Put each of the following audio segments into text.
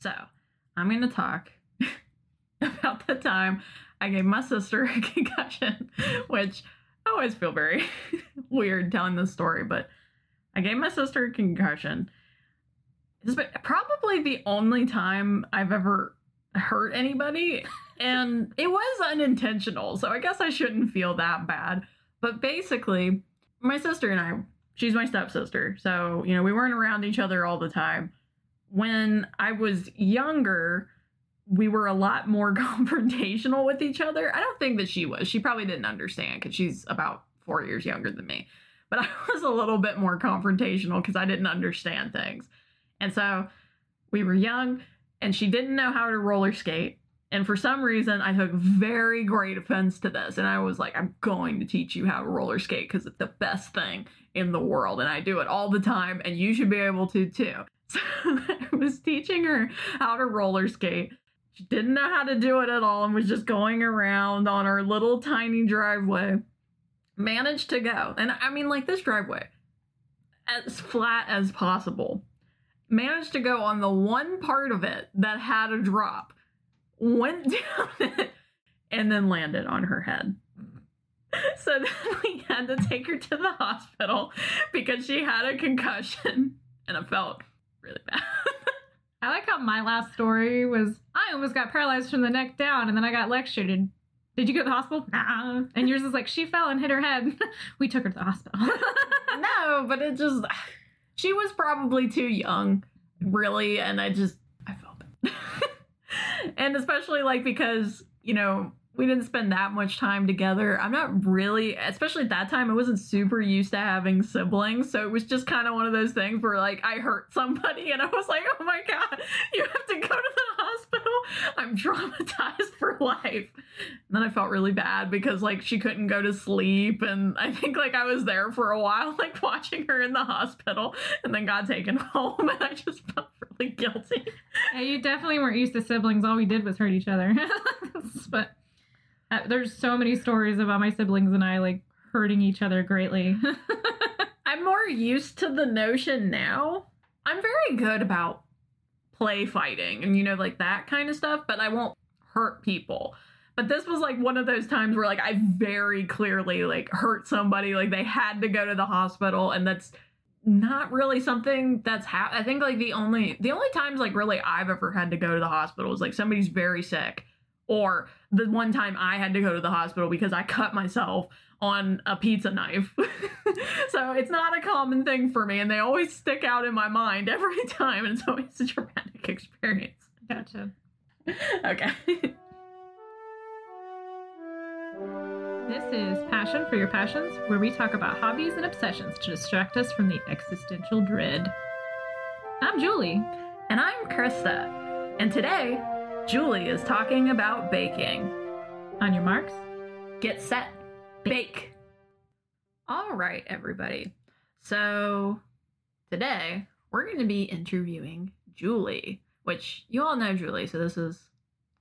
So, I'm going to talk about the time I gave my sister a concussion, which I always feel very weird telling this story, but I gave my sister a concussion. It's been probably the only time I've ever hurt anybody, and it was unintentional, so I guess I shouldn't feel that bad. But basically, my sister and I, she's my stepsister, so, you know, we weren't around each other all the time. When I was younger, we were a lot more confrontational with each other. I don't think that she was. She probably didn't understand because she's about four years younger than me. But I was a little bit more confrontational because I didn't understand things. And so we were young and she didn't know how to roller skate. And for some reason, I took very great offense to this. And I was like, I'm going to teach you how to roller skate because it's the best thing in the world. And I do it all the time. And you should be able to too. So I was teaching her how to roller skate. She didn't know how to do it at all and was just going around on our little tiny driveway. Managed to go. And I mean, like this driveway, as flat as possible. Managed to go on the one part of it that had a drop, went down it, and then landed on her head. So then we had to take her to the hospital because she had a concussion and it felt really bad. I like how my last story was I almost got paralyzed from the neck down and then I got lectured and did you go to the hospital? Nah. And yours is like she fell and hit her head. we took her to the hospital. no, but it just she was probably too young, really, and I just I felt bad. and especially like because, you know, we didn't spend that much time together. I'm not really, especially at that time, I wasn't super used to having siblings. So it was just kind of one of those things where, like, I hurt somebody and I was like, oh my God, you have to go to the hospital. I'm traumatized for life. And then I felt really bad because, like, she couldn't go to sleep. And I think, like, I was there for a while, like, watching her in the hospital and then got taken home. And I just felt really guilty. Yeah, you definitely weren't used to siblings. All we did was hurt each other. but there's so many stories about my siblings and I like hurting each other greatly. I'm more used to the notion now. I'm very good about play fighting and you know like that kind of stuff, but I won't hurt people. But this was like one of those times where like I very clearly like hurt somebody like they had to go to the hospital and that's not really something that's ha- I think like the only the only times like really I've ever had to go to the hospital is like somebody's very sick or the one time I had to go to the hospital because I cut myself on a pizza knife. so it's not a common thing for me, and they always stick out in my mind every time, and it's always a traumatic experience. Gotcha. okay. This is Passion for Your Passions, where we talk about hobbies and obsessions to distract us from the existential dread. I'm Julie. And I'm Krista. And today, Julie is talking about baking. On your marks, Get set, bake. All right, everybody. So today we're going to be interviewing Julie, which you all know Julie, so this is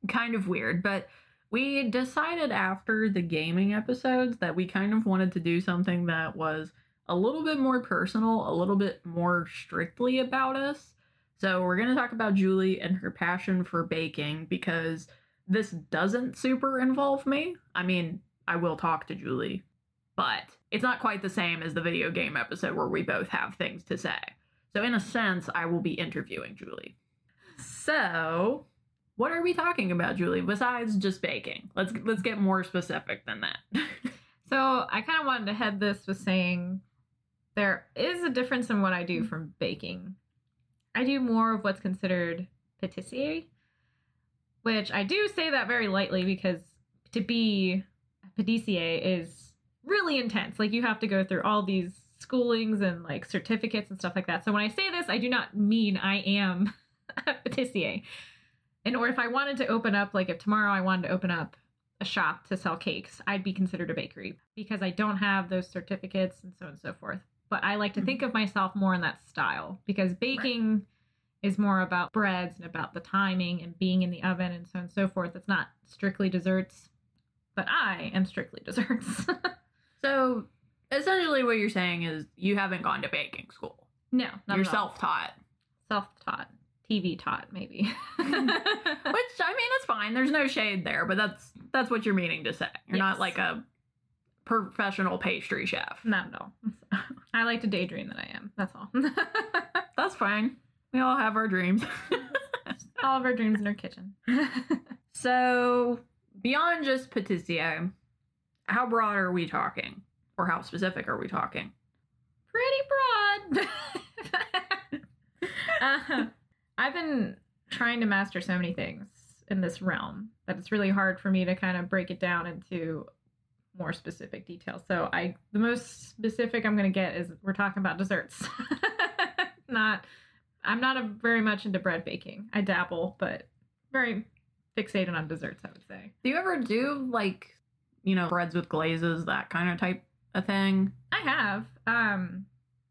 kind of weird, but we decided after the gaming episodes that we kind of wanted to do something that was a little bit more personal, a little bit more strictly about us. So we're going to talk about Julie and her passion for baking because this doesn't super involve me. I mean, I will talk to Julie, but it's not quite the same as the video game episode where we both have things to say. So in a sense, I will be interviewing Julie. So, what are we talking about, Julie, besides just baking? Let's let's get more specific than that. So I kind of wanted to head this with saying there is a difference in what I do from baking. I do more of what's considered patisserie, which I do say that very lightly because to be a patissier is really intense. Like you have to go through all these schoolings and like certificates and stuff like that. So when I say this, I do not mean I am a patissier. And or if I wanted to open up, like if tomorrow I wanted to open up a shop to sell cakes, I'd be considered a bakery because I don't have those certificates and so on and so forth. But I like to mm. think of myself more in that style because baking is more about breads and about the timing and being in the oven and so on and so forth. It's not strictly desserts, but I am strictly desserts. so essentially, what you're saying is you haven't gone to baking school. no, not you're self-taught. self-taught TV taught, maybe. Which I mean, it's fine. There's no shade there, but that's that's what you're meaning to say. You're not like a professional pastry chef. Not at all. I like to daydream that I am. That's all. That's fine. We all have our dreams. all of our dreams in our kitchen. so, beyond just patissier, how broad are we talking? Or how specific are we talking? Pretty broad. uh, I've been trying to master so many things in this realm that it's really hard for me to kind of break it down into more specific details. So I the most specific I'm going to get is we're talking about desserts. not I'm not a very much into bread baking. I dabble, but very fixated on desserts, I would say. Do you ever do like, you know, breads with glazes, that kind of type of thing? I have. Um,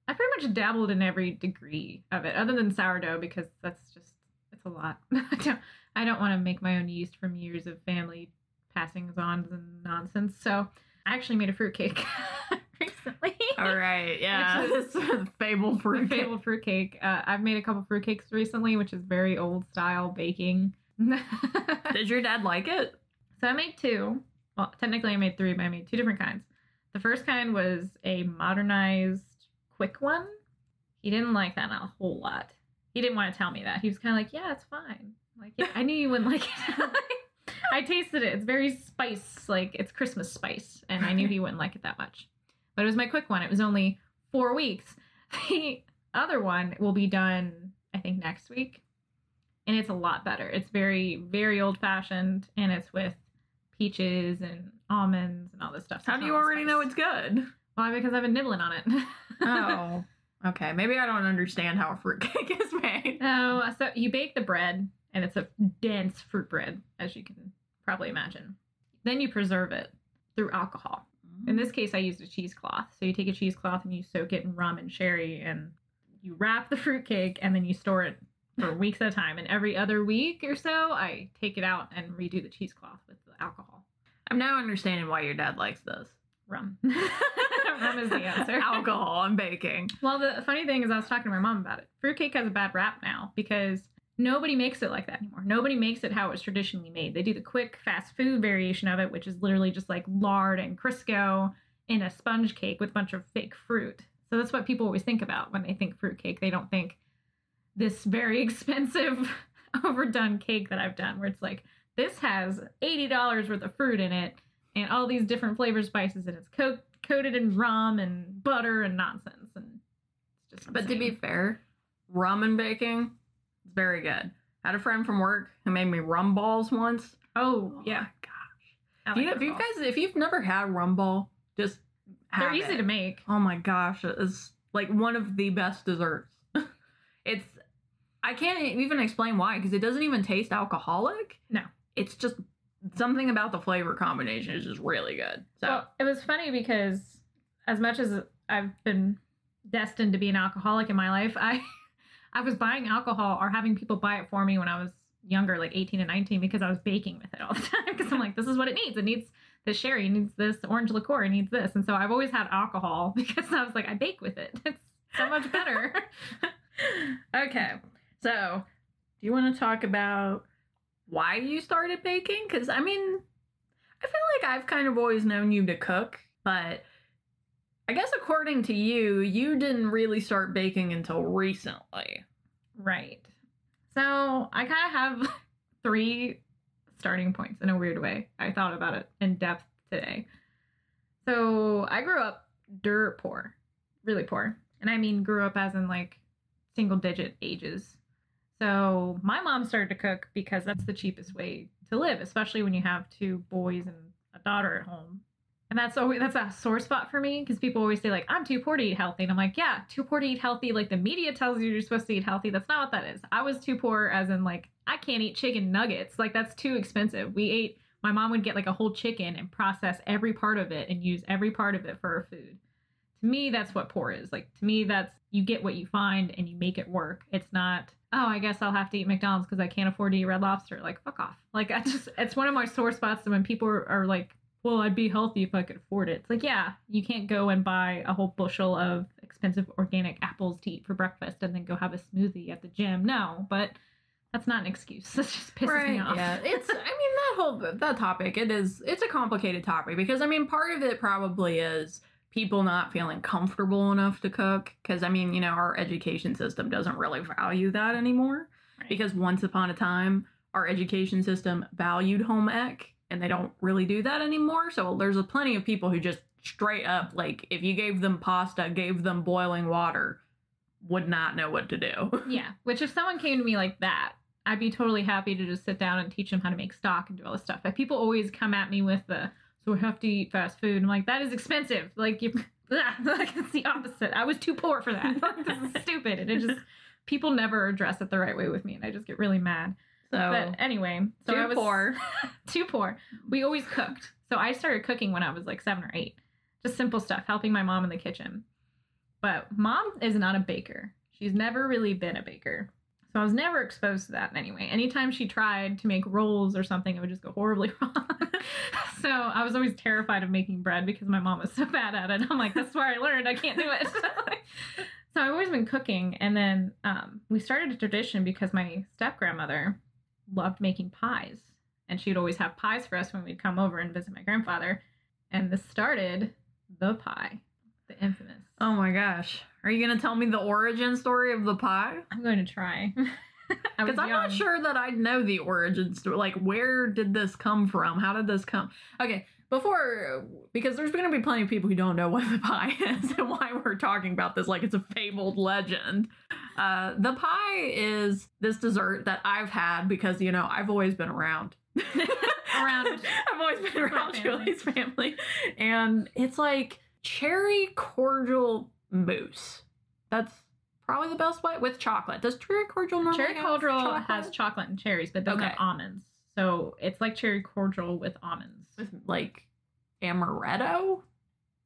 I pretty much dabbled in every degree of it, other than sourdough, because that's just it's a lot. I don't I don't want to make my own yeast from years of family passings on and nonsense. So I actually made a fruitcake recently. All right, yeah. This fable fruit. fabled fruitcake. Uh, I've made a couple fruitcakes recently, which is very old style baking. Did your dad like it? So I made two. Well, technically I made three, but I made two different kinds. The first kind was a modernized quick one. He didn't like that a whole lot. He didn't want to tell me that. He was kind of like, "Yeah, it's fine." I'm like, yeah, I knew you wouldn't like it. I tasted it. It's very spice, like it's Christmas spice, and I knew he wouldn't like it that much. But it was my quick one. It was only four weeks. The other one will be done, I think, next week, and it's a lot better. It's very, very old fashioned, and it's with peaches and almonds and all this stuff. So How do you already know it's good? Why? Because I've been nibbling on it. Oh, okay. Maybe I don't understand how a fruitcake is made. No, so you bake the bread, and it's a dense fruit bread, as you can probably imagine. Then you preserve it through alcohol. In this case, I used a cheesecloth. So you take a cheesecloth and you soak it in rum and sherry, and you wrap the fruitcake, and then you store it for weeks at a time. And every other week or so, I take it out and redo the cheesecloth with the alcohol. I'm now understanding why your dad likes this. Rum. rum is the answer. Alcohol and baking. Well, the funny thing is, I was talking to my mom about it. Fruitcake has a bad rap now because nobody makes it like that anymore. Nobody makes it how it was traditionally made. They do the quick fast food variation of it, which is literally just like lard and Crisco in a sponge cake with a bunch of fake fruit. So that's what people always think about when they think fruitcake. They don't think this very expensive, overdone cake that I've done, where it's like, this has $80 worth of fruit in it and all these different flavor spices, and it's co- coated in rum and butter and nonsense. And it's just But to be fair, rum and baking is very good. I had a friend from work who made me rum balls once. oh, oh yeah. gosh. If, you, like if you balls. guys, if you've never had rum ball, just they're easy it. to make. Oh my gosh, it's like one of the best desserts. it's I can't even explain why because it doesn't even taste alcoholic. No. It's just something about the flavor combination is just really good. So Well, it was funny because as much as I've been destined to be an alcoholic in my life, I I was buying alcohol or having people buy it for me when I was younger, like 18 and 19, because I was baking with it all the time. Because I'm like, this is what it needs. It needs this sherry, it needs this orange liqueur, it needs this. And so I've always had alcohol because I was like, I bake with it. It's so much better. okay. So, do you want to talk about why you started baking? Because I mean, I feel like I've kind of always known you to cook, but I guess according to you, you didn't really start baking until recently. Right. So I kind of have three starting points in a weird way. I thought about it in depth today. So I grew up dirt poor, really poor. And I mean, grew up as in like single digit ages. So my mom started to cook because that's the cheapest way to live, especially when you have two boys and a daughter at home. And that's always that's a sore spot for me because people always say like I'm too poor to eat healthy, and I'm like, yeah, too poor to eat healthy. Like the media tells you you're supposed to eat healthy. That's not what that is. I was too poor, as in like I can't eat chicken nuggets. Like that's too expensive. We ate. My mom would get like a whole chicken and process every part of it and use every part of it for her food. To me, that's what poor is. Like to me, that's you get what you find and you make it work. It's not. Oh, I guess I'll have to eat McDonald's because I can't afford to eat Red Lobster. Like fuck off. Like I just it's one of my sore spots when people are like well, I'd be healthy if I could afford it. It's like, yeah, you can't go and buy a whole bushel of expensive organic apples to eat for breakfast and then go have a smoothie at the gym. No, but That's not an excuse. This just pisses me off. Yeah, it's. I mean, that whole that topic. It is. It's a complicated topic because I mean, part of it probably is people not feeling comfortable enough to cook because I mean, you know, our education system doesn't really value that anymore Right. because once upon a time our education system valued home ec and they don't really do that anymore. So there's a plenty of people who just straight up like if you gave them pasta, gave them boiling water, would not know what to do. Yeah, which if someone came to me like that, I'd be totally happy to just sit down and teach them how to make stock and do all this stuff. But people always come at me with the, so we have to eat fast food. I'm like, that is expensive. Like, you, like it's the opposite. I was too poor for that. this is stupid. And it just, people never address it the right way with me. And I just get really mad. So But anyway, so too I was poor. too poor. We always cooked. So I started cooking when I was like seven or eight. Just simple stuff, helping my mom in the kitchen. But mom is not a baker. She's never really been a baker. So I was never exposed to that in any way. Anytime she tried to make rolls or something, it would just go horribly wrong. so I was always terrified of making bread because my mom was so bad at it. I'm like, that's where I learned. I can't do it. so I've always been cooking. And then um, we started a tradition because my step grandmother loved making pies. And she'd always have pies for us when we'd come over and visit my grandfather. And this started the pie, the infamous. Oh my gosh. Are you going to tell me the origin story of the pie? I'm going to try. Because I'm not sure that I know the origin story. Like, where did this come from? How did this come? Okay, before, because there's going to be plenty of people who don't know what the pie is and why we're talking about this like it's a fabled legend. Uh, the pie is this dessert that I've had because, you know, I've always been around. Around I've always been around family. Julie's family. And it's like cherry cordial mousse. That's probably the best way with chocolate. Does cherry cordial normally cherry cordial chocolate? has chocolate and cherries, but doesn't Okay. have almonds. So it's like cherry cordial with almonds. with like amaretto?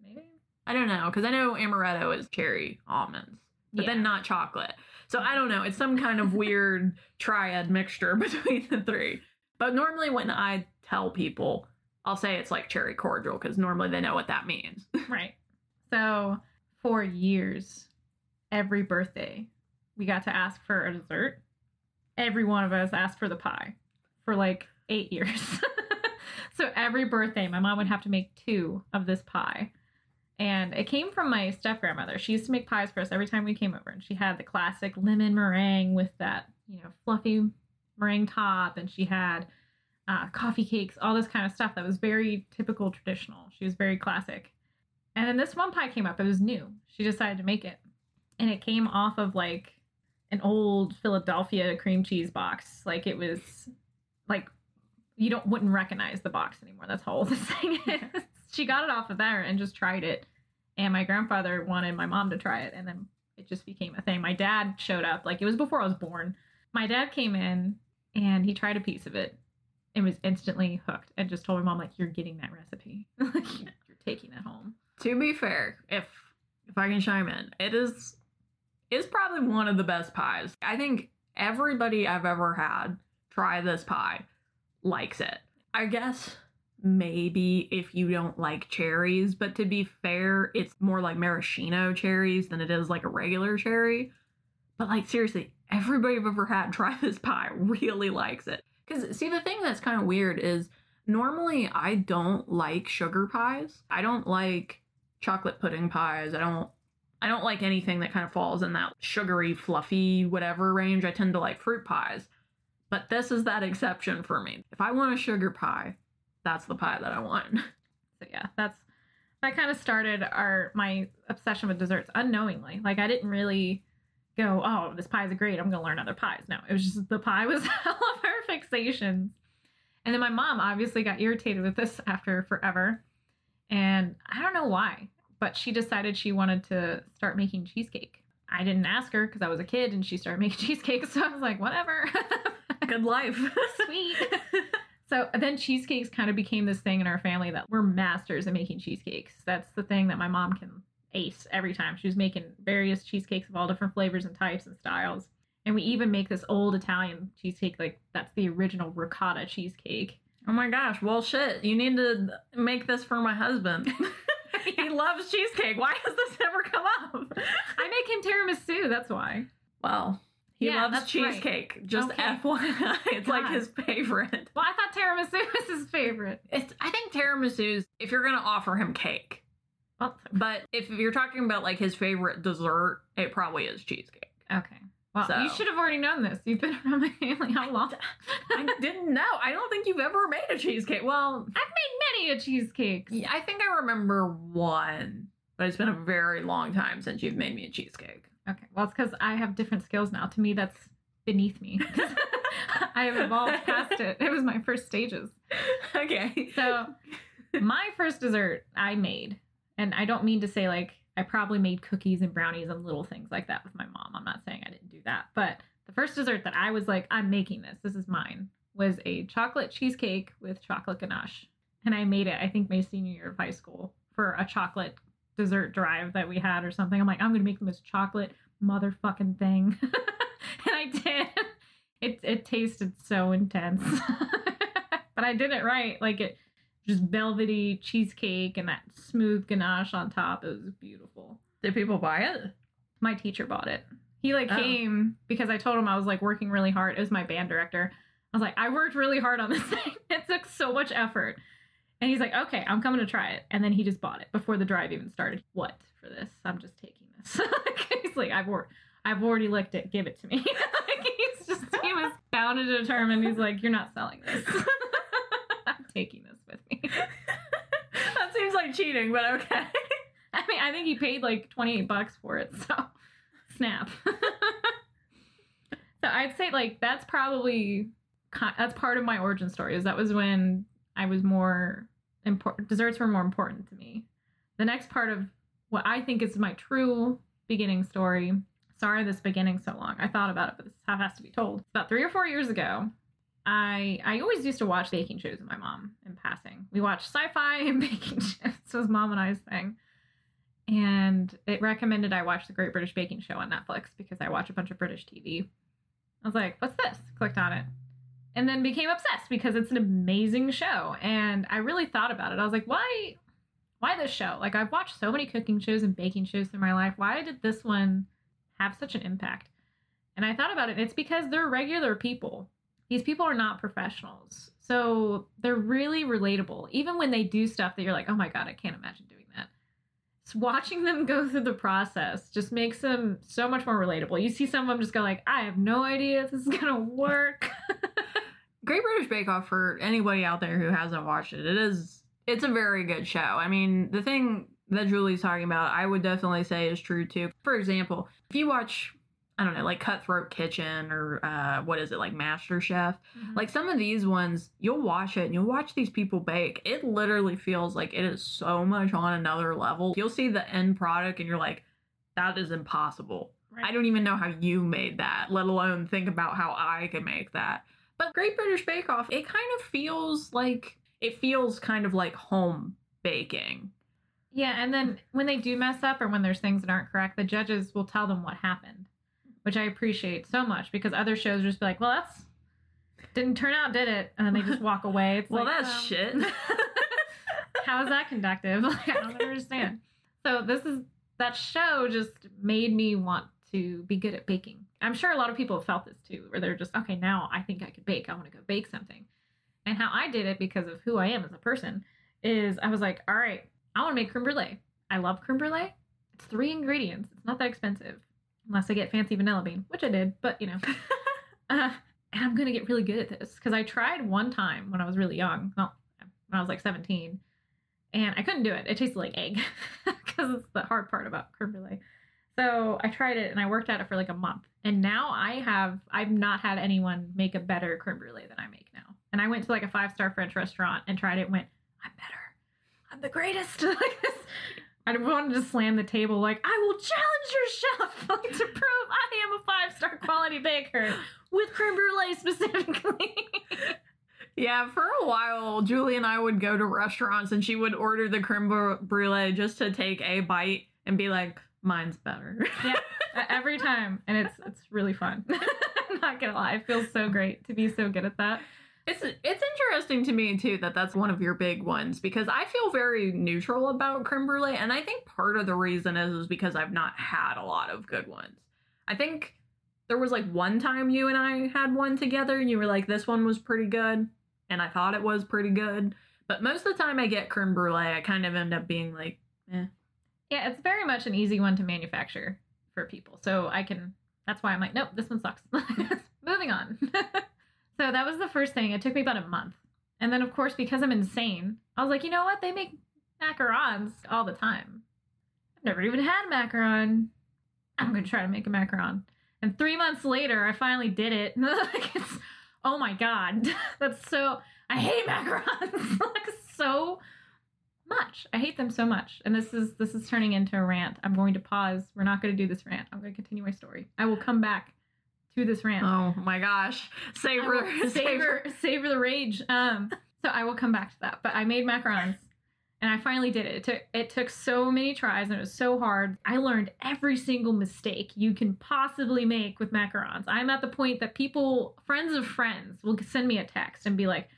Maybe. I don't know because I know amaretto is cherry almonds, but then not chocolate. So I don't know. It's some kind of weird triad mixture between the three. But normally when I tell people, I'll say it's like cherry cordial because normally they know what that means. Right. So for years, every birthday, we got to ask for a dessert. Every one of us asked for the pie for like eight years. so every birthday, my mom would have to make two of this pie. And it came from my step grandmother. She used to make pies for us every time we came over. And she had the classic lemon meringue with that, you know, fluffy meringue top. And she had uh, coffee cakes, all this kind of stuff that was very typical traditional. She was very classic. And then this one pie came up. It was new. She decided to make it. And it came off of like an old Philadelphia cream cheese box. Like it was like you don't wouldn't recognize the box anymore. That's how old this thing is. she got it off of there and just tried it. And my grandfather wanted my mom to try it. And then it just became a thing. My dad showed up. Like it was before I was born. My dad came in and he tried a piece of it and was instantly hooked and just told my mom, like, you're getting that recipe. like you're taking it home. to be fair, if if I can chime in, it is is probably one of the best pies. I think everybody I've ever had try this pie likes it. I guess maybe if you don't like cherries, but to be fair, it's more like maraschino cherries than it is like a regular cherry. But like seriously, everybody I've ever had try this pie really likes it. Cuz see the thing that's kind of weird is normally I don't like sugar pies. I don't like chocolate pudding pies. I don't I don't like anything that kind of falls in that sugary, fluffy, whatever range. I tend to like fruit pies. But this is that exception for me. If I want a sugar pie, that's the pie that I want. So yeah, that's that kind of started our my obsession with desserts unknowingly. Like I didn't really go, oh, this pie is great. I'm gonna learn other pies. No, it was just the pie was all of our fixations. And then my mom obviously got irritated with this after forever, and I don't know why, but she decided she wanted to start making cheesecake. I didn't ask her because I was a kid, and she started making cheesecake. So I was like, whatever. Good life. Sweet. So then cheesecakes kind of became this thing in our family that we're masters at making cheesecakes. That's the thing that my mom can ace every time. She was making various cheesecakes of all different flavors and types and styles. And we even make this old Italian cheesecake, like that's the original ricotta cheesecake. oh my gosh. Well, shit. You need to make this for my husband. he loves cheesecake. Why has this never come up? I make him tiramisu, that's why. Well, He Yeah, loves that's right. cheesecake. Just Okay. FYI, it's like his favorite. Well, I thought tiramisu was his favorite. It's I think tiramisu's if you're gonna offer him cake, Well, but if you're talking about like his favorite dessert, it probably is cheesecake. okay. Well, you should have already known this. You've been around my family how long? I didn't know. I don't think you've ever made a cheesecake. Well, I've made many a cheesecake. yeah, I think I remember one, but it's been a very long time since you've made me a cheesecake. Okay. Well, it's because I have different skills now. To me, that's beneath me. I have evolved past it. It was my first stages. okay. So, my first dessert I made, and I don't mean to say like I probably made cookies and brownies and little things like that with my mom. I'm not saying I didn't do that, but the first dessert that I was like, I'm making this. This is mine. Was a chocolate cheesecake with chocolate ganache, and I made it. I think my senior year of high school for a chocolate dessert drive that we had or something. I'm like, I'm gonna make the most chocolate motherfucking thing, and I did. It it tasted so intense, but I did it right. Like it just velvety cheesecake and that smooth ganache on top. It was beautiful. Did people buy it? My teacher bought it. He like Oh. came because I told him I was like working really hard. It was my band director. I was like, I worked really hard on this thing. It took so much effort. And he's like, okay, I'm coming to try it. And then he just bought it before the drive even started. What for this? I'm just taking this. he's like, I've worked. I've already licked it. Give it to me. like he's just he was bound and determined. He's like, you're not selling this. I'm taking this with me. that seems like cheating, but okay. I mean, I think he paid like 28 bucks for it, so snap. so I'd say like that's probably that's part of my origin story. Is that was when I was more important. Desserts were more important to me. The next part of what I think is my true beginning story. Sorry, this beginning so long. I thought about it, but this it has to be told. About three or four years ago, I I always used to watch baking shows with my mom in passing. We watched sci-fi and baking shows. Was mom and I's thing. And it recommended I watch the Great British Baking Show on Netflix because I watch a bunch of British TV. I was like, what's this? Clicked on it. And then became obsessed because it's an amazing show. And I really thought about it. I was like, why why this show? Like I've watched so many cooking shows and baking shows through my life. Why did this one have such an impact? And I thought about it. It's because they're regular people these people are not professionals. So they're really relatable. Even when they do stuff that you're like, oh my God, I can't imagine doing that. So watching them go through the process just makes them so much more relatable. You see some of them just go like, I have no idea if this is gonna work. Great British Bake Off for anybody out there who hasn't watched it. It is it's a very good show. I mean, the thing that Julie's talking about, I would definitely say is true too. For example, if you watch I don't know, like Cutthroat Kitchen or uh, what is it, like Master Chef? Like some of these ones, you'll watch it and you'll watch these people bake. It literally feels like it is so much on another level. You'll see the end product and you're like, that is impossible. Right. I don't even know how you made that, let alone think about how I could make that. But Great British Bake Off, it kind of feels like it feels kind of like home baking. Yeah, and then when they do mess up or when there's things that aren't correct, the judges will tell them what happened, which I appreciate so much because other shows just be like, well, that's didn't turn out, did it? And then they just walk away. It's Well, like, that's um, shit. How is that conductive? Like, I don't understand. So this is that show just made me want to be good at baking. I'm sure a lot of people have felt this too, where they're just okay. Now I think I could bake. I want to go bake something. And how I did it because of who I am as a person is I was like, all right, I want to make creme brulee. I love creme brulee. It's three ingredients. It's not that expensive unless I get fancy vanilla bean, which I did, but you know. uh, and I'm gonna get really good at this because I tried one time when I was really young. Well, when I was like 17, and I couldn't do it. It tasted like egg because it's the hard part about creme brulee. So I tried it and I worked at it for like a month, and now I have I've not had anyone make a better creme brulee than I make now. And I went to like a five star French restaurant and tried it. and Went, I'm better. I'm the greatest. I wanted to slam the table like I will challenge your chef to prove I am a five star quality baker with creme brulee specifically. Yeah, for a while, Julie and I would go to restaurants and she would order the creme brulee just to take a bite and be like, mine's better. yeah, every time, and it's it's really fun. I'm not gonna lie, it feels so great to be so good at that. It's it's interesting to me too that that's one of your big ones because I feel very neutral about creme brulee, and I think part of the reason is is because I've not had a lot of good ones. I think there was like one time you and I had one together and you were like, this one was pretty good. And I thought it was pretty good. But most of the time I get creme brulee, I kind of end up being like, eh. Yeah, it's very much an easy one to manufacture for people. So I can, that's why I'm like, nope, this one sucks. Moving on. so that was the first thing. It took me about a month. And then, of course, because I'm insane, I was like, you know what? They make macarons all the time. I've never even had a macaron. I'm going to try to make a macaron. And three months later, I finally did it. like it's, oh my God. That's so, I hate macarons. like so much. I hate them so much. And this is this is turning into a rant. I'm going to pause. We're not going to do this rant. I'm going to continue my story. I will come back to this rant. Oh my gosh. Savor, savor, savor, the rage. Um, so I will come back to that. But I made macarons, and I finally did it. It took it took so many tries, and it was so hard. I learned every single mistake you can possibly make with macarons. I'm at the point that people, friends of friends, will send me a text and be like,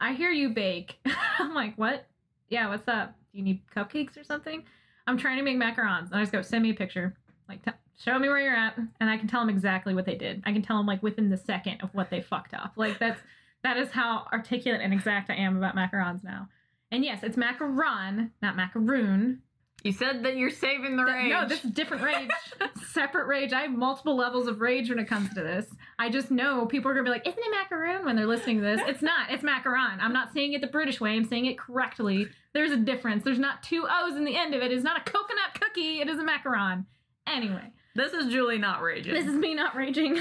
"I hear you bake." I'm like, "What?" Yeah, what's up? Do you need cupcakes or something? I'm trying to make macarons. And I just go, send me a picture. Like, t- show me where you're at. And I can tell them exactly what they did. I can tell them, like, within the second of what they fucked up. Like, that's, that is how articulate and exact I am about macarons now. And yes, it's macaron, not macaroon. You said that you're saving the rage. No, this is different rage. Separate rage. I have multiple levels of rage when it comes to this. I just know people are gonna be like, isn't it macaroon when they're listening to this? It's not. It's macaron. I'm not saying it the British way. I'm saying it correctly. There's a difference. There's not two O's in the end of it. It's not a coconut cookie. It is a macaron. Anyway. This is Julie not raging. This is me not raging.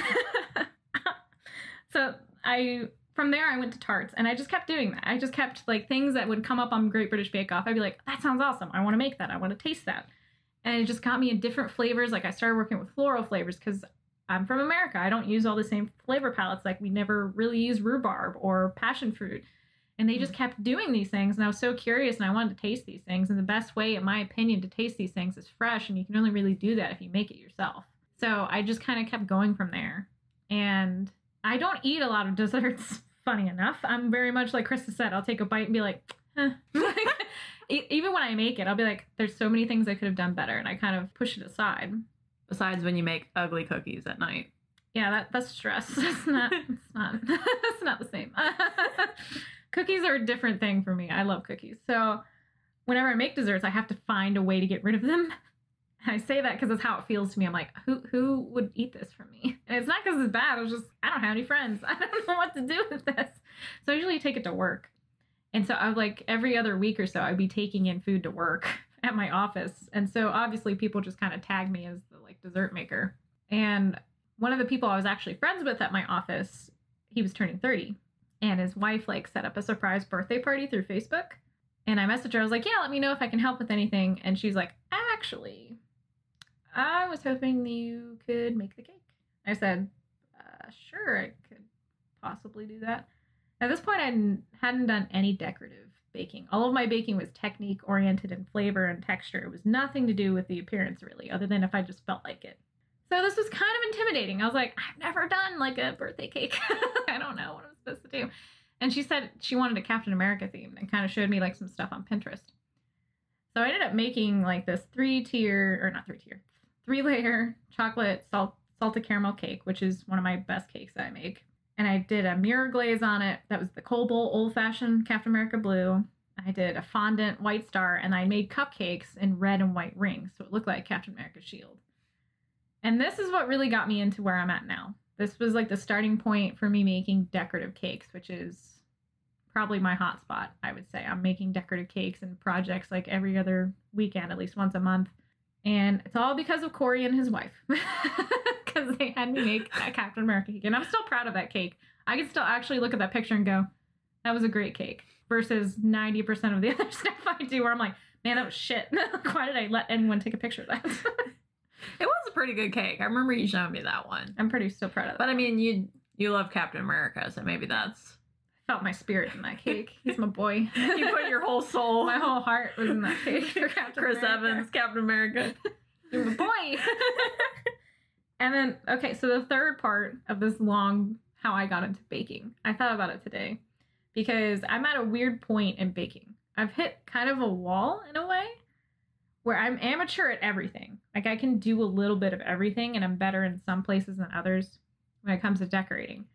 so I from there I went to tarts and I just kept doing that. I just kept like things that would come up on Great British Bake Off. I'd be like, that sounds awesome. I want to make that. I want to taste that. And it just got me in different flavors. Like I started working with floral flavors because I'm from America. I don't use all the same flavor palettes. Like we never really use rhubarb or passion fruit. And they just kept doing these things. And I was so curious and I wanted to taste these things. And the best way, in my opinion, to taste these things is fresh. And you can only really do that if you make it yourself. So I just kind of kept going from there. And I don't eat a lot of desserts funny enough. I'm very much like Krista said, I'll take a bite and be like, eh. even when I make it, I'll be like, there's so many things I could have done better. And I kind of push it aside. Besides when you make ugly cookies at night. Yeah, that, that's stress. That's not, it's not, that's not the same. cookies are a different thing for me. I love cookies. So whenever I make desserts, I have to find a way to get rid of them. I say that because it's how it feels to me. I'm like, who who would eat this from me? And it's not because it's bad. It's just I don't have any friends. I don't know what to do with this. So I usually take it to work. And so I like every other week or so I'd be taking in food to work at my office. And so obviously people just kind of tag me as like dessert maker. And one of the people I was actually friends with at my office, he was turning 30. And his wife like set up a surprise birthday party through Facebook. And I messaged her, I was like, Yeah, let me know if I can help with anything. And she's like, Actually, I was hoping you could make the cake. I said, uh, sure, I could possibly do that. At this point, I hadn't done any decorative baking. All of my baking was technique oriented in flavor and texture. It was nothing to do with the appearance, really, other than if I just felt like it. So this was kind of intimidating. I was like, I've never done like a birthday cake. I don't know what I'm supposed to do. And she said she wanted a Captain America theme and kind of showed me like some stuff on Pinterest. So I ended up making like this three tier, or not three tier, three layer chocolate salt salted caramel cake, which is one of my best cakes I make. And I did a mirror glaze on it. That was the Cobalt old fashioned Captain America blue. I did a fondant white star, and I made cupcakes in red and white rings, so it looked like Captain America's shield. And this is what really got me into where I'm at now. This was like the starting point for me making decorative cakes, which is probably my hot spot, I would say. I'm making decorative cakes and projects like every other weekend, at least once a month. And it's all because of Corey and his wife. Because they had me make a Captain America cake. And I'm still proud of that cake. I can still actually look at that picture and go, that was a great cake. Versus 90% of the other stuff I do where I'm like, man, that was shit. Why did I let anyone take a picture of that? it was a pretty good cake. I remember you showing me that one. I'm pretty still proud of that. But I mean, you you love Captain America, so maybe that's felt my spirit in that cake. He's my boy. you put your whole soul, my whole heart was in that cake for Captain Chris America. Evans, Captain America. You're my boy. and then, okay, so the third part of this long how I got into baking, I thought about it today because I'm at a weird point in baking. I've hit kind of a wall in a way where I'm amateur at everything. Like I can do a little bit of everything and I'm better in some places than others when it comes to decorating.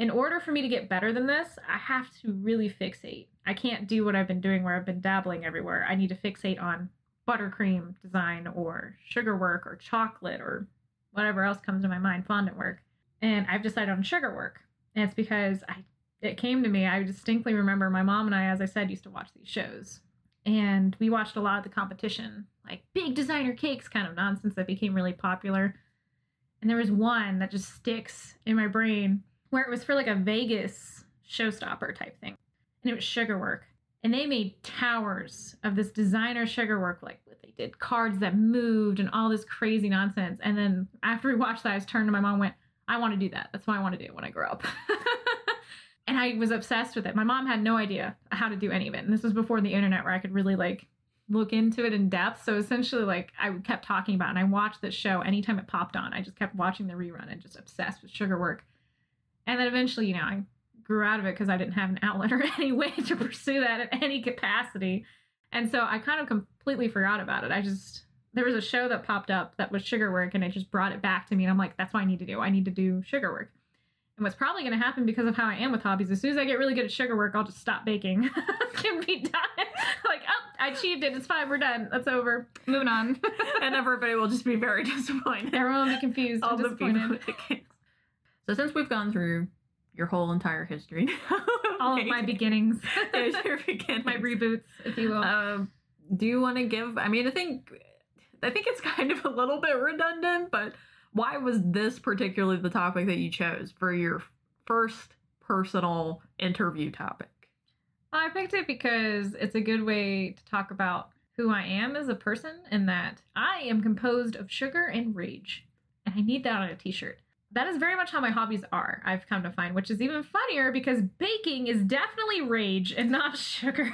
In order for me to get better than this, I have to really fixate. I can't do what I've been doing where I've been dabbling everywhere. I need to fixate on buttercream design or sugar work or chocolate or whatever else comes to my mind, fondant work. And I've decided on sugar work. And it's because I it came to me. I distinctly remember my mom and I, as I said, used to watch these shows. And we watched a lot of the competition, like big designer cakes kind of nonsense that became really popular. And there was one that just sticks in my brain where it was for like a Vegas showstopper type thing. And it was sugar work. And they made towers of this designer sugar work, like what they did cards that moved and all this crazy nonsense. And then after we watched that, I was turned to my mom went, I want to do that. That's what I want to do when I grow up. and I was obsessed with it. My mom had no idea how to do any of it. And this was before the internet where I could really like look into it in depth. So essentially like I kept talking about it and I watched this show anytime it popped on. I just kept watching the rerun and just obsessed with sugar work. And then eventually, you know, I grew out of it because I didn't have an outlet or any way to pursue that at any capacity. And so I kind of completely forgot about it. I just there was a show that popped up that was sugar work and it just brought it back to me and I'm like, that's what I need to do. I need to do sugar work. And what's probably going to happen because of how I am with hobbies, as soon as I get really good at sugar work, I'll just stop baking. Can be done. like, oh, I achieved it. It's fine. We're done. That's over. Moving on. and everybody will just be very disappointed. Everyone will be confused. All and the disappointed. people with the cakes. So since we've gone through your whole entire history, All of my beginnings, your beginnings. my reboots, if you will. Um, do you want to give? I mean, I think I think it's kind of a little bit redundant, but why was this particularly the topic that you chose for your first personal interview topic? I picked it because it's a good way to talk about who I am as a person and that I am composed of sugar and rage. And I need that on a t shirt. That is very much how my hobbies are, I've come to find, which is even funnier because baking is definitely rage and not sugar.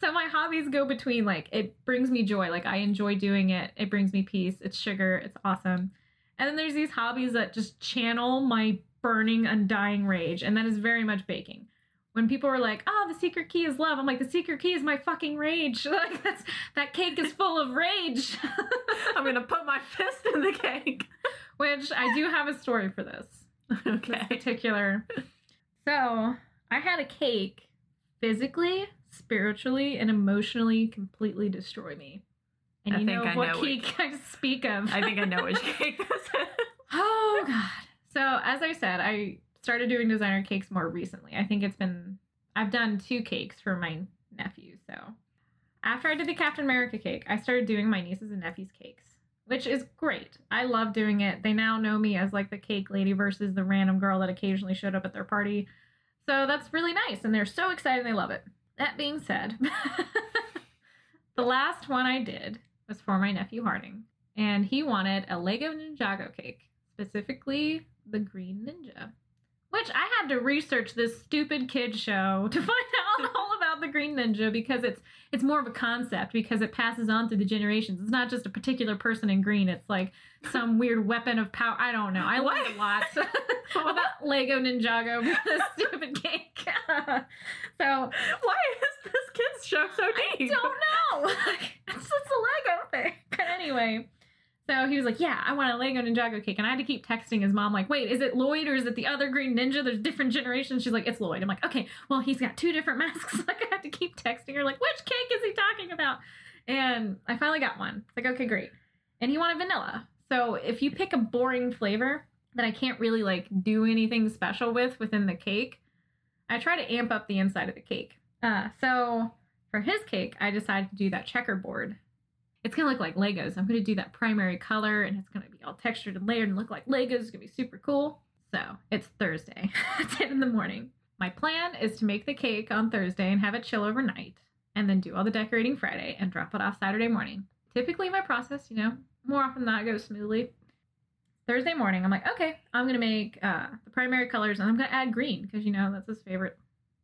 so my hobbies go between like, it brings me joy. Like, I enjoy doing it, it brings me peace, it's sugar, it's awesome. And then there's these hobbies that just channel my burning, undying rage, and that is very much baking when people were like, "Oh, the secret key is love," I'm like, "The secret key is my fucking rage. Like that's that cake is full of rage." I'm gonna put my fist in the cake. Which I do have a story for this. This particular. So I had a cake physically, spiritually, and emotionally completely destroy me. And I you think know I what know which- cake I speak of. I think I know which cake this is. Oh god. So as I said, I started doing designer cakes more recently. I think it's been I've done two cakes for my nephew. So after I did the Captain America cake, I started doing my nieces and nephews cakes, which is great. I love doing it. They now know me as like the cake lady versus the random girl that occasionally showed up at their party. So that's really nice and they're so excited they love it. That being said, the last one I did was for my nephew Harding, and he wanted a Lego Ninjago cake, specifically the Green Ninja. Which I had to research this stupid kid show to find out all about the Green Ninja because it's it's more of a concept because it passes on through the generations. It's not just a particular person in green. It's like some weird weapon of power. I don't know. I learned a lot about Lego Ninjago with this stupid cake. so Why is this kid's show so deep? I don't know. it's just a Lego thing. But anyway, so he was like, "Yeah, I want a Lego Ninjago cake," and I had to keep texting his mom, like, "Wait, is it Lloyd or is it the other Green Ninja? There's different generations." She's like, "It's Lloyd." I'm like, "Okay, well, he's got two different masks." Like, I had to keep texting her, like, "Which cake is he talking about?" And I finally got one. It's like, okay, great. And he wanted vanilla. So if you pick a boring flavor that I can't really like do anything special with within the cake, I try to amp up the inside of the cake. Uh, so for his cake, I decided to do that checkerboard. It's gonna look like Legos. I'm gonna do that primary color, and it's gonna be all textured and layered and look like Legos. It's gonna be super cool. So it's Thursday, 10 in the morning. My plan is to make the cake on Thursday and have it chill overnight, and then do all the decorating Friday and drop it off Saturday morning. Typically, my process, you know, more often than not goes smoothly. Thursday morning, I'm like, okay, I'm gonna make uh, the primary colors, and I'm gonna add green because you know that's his favorite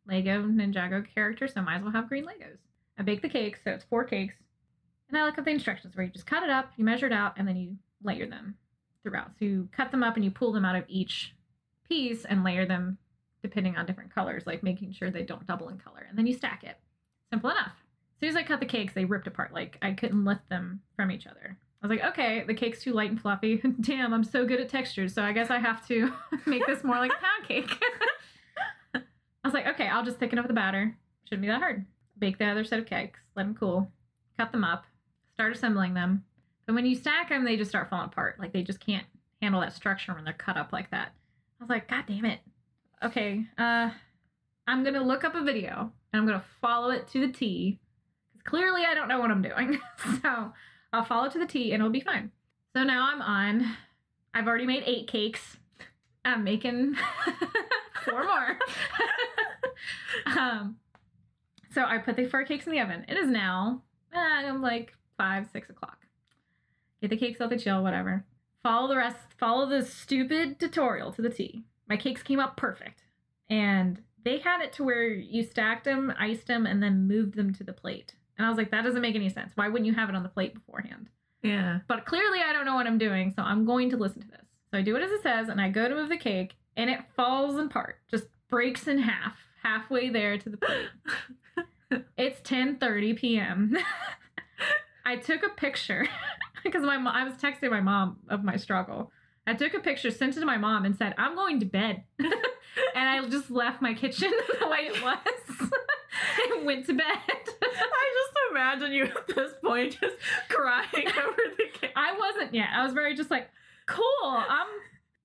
Lego Ninjago character, so might as well have green Legos. I bake the cakes, so it's four cakes. And I look at the instructions where you just cut it up, you measure it out, and then you layer them throughout. So you cut them up and you pull them out of each piece and layer them depending on different colors, like making sure they don't double in color. And then you stack it. Simple enough. As soon as I cut the cakes, they ripped apart. Like I couldn't lift them from each other. I was like, okay, the cake's too light and fluffy. Damn, I'm so good at textures, so I guess I have to make this more like a pound cake. I was like, okay, I'll just thicken up the batter. Shouldn't be that hard. Bake the other set of cakes, let them cool, cut them up, start assembling them. But when you stack them, they just start falling apart. Like they just can't handle that structure when they're cut up like that. I was like, God damn it. Okay, uh, I'm gonna look up a video and I'm gonna follow it to the T. Because clearly I don't know what I'm doing. so I'll follow to the T and it'll be fine. So now I'm on. I've already made eight cakes. I'm making four more. um, so I put the four cakes in the oven. It is now uh, I'm like five, six o'clock. Get the cakes out the chill, whatever. Follow the rest. Follow the stupid tutorial to the T. My cakes came up perfect, and they had it to where you stacked them, iced them, and then moved them to the plate. And I was like, that doesn't make any sense. Why wouldn't you have it on the plate beforehand? Yeah. But clearly, I don't know what I'm doing, so I'm going to listen to this. So I do it as it says, and I go to move the cake, and it falls apart, just breaks in half, halfway there to the plate. it's 10:30 p.m. I took a picture because my I was texting my mom of my struggle. I took a picture, sent it to my mom, and said, "I'm going to bed," and I just left my kitchen the way it was and went to bed. I just imagine you at this point just crying over the cake. I wasn't yet. I was very just like, cool. I'm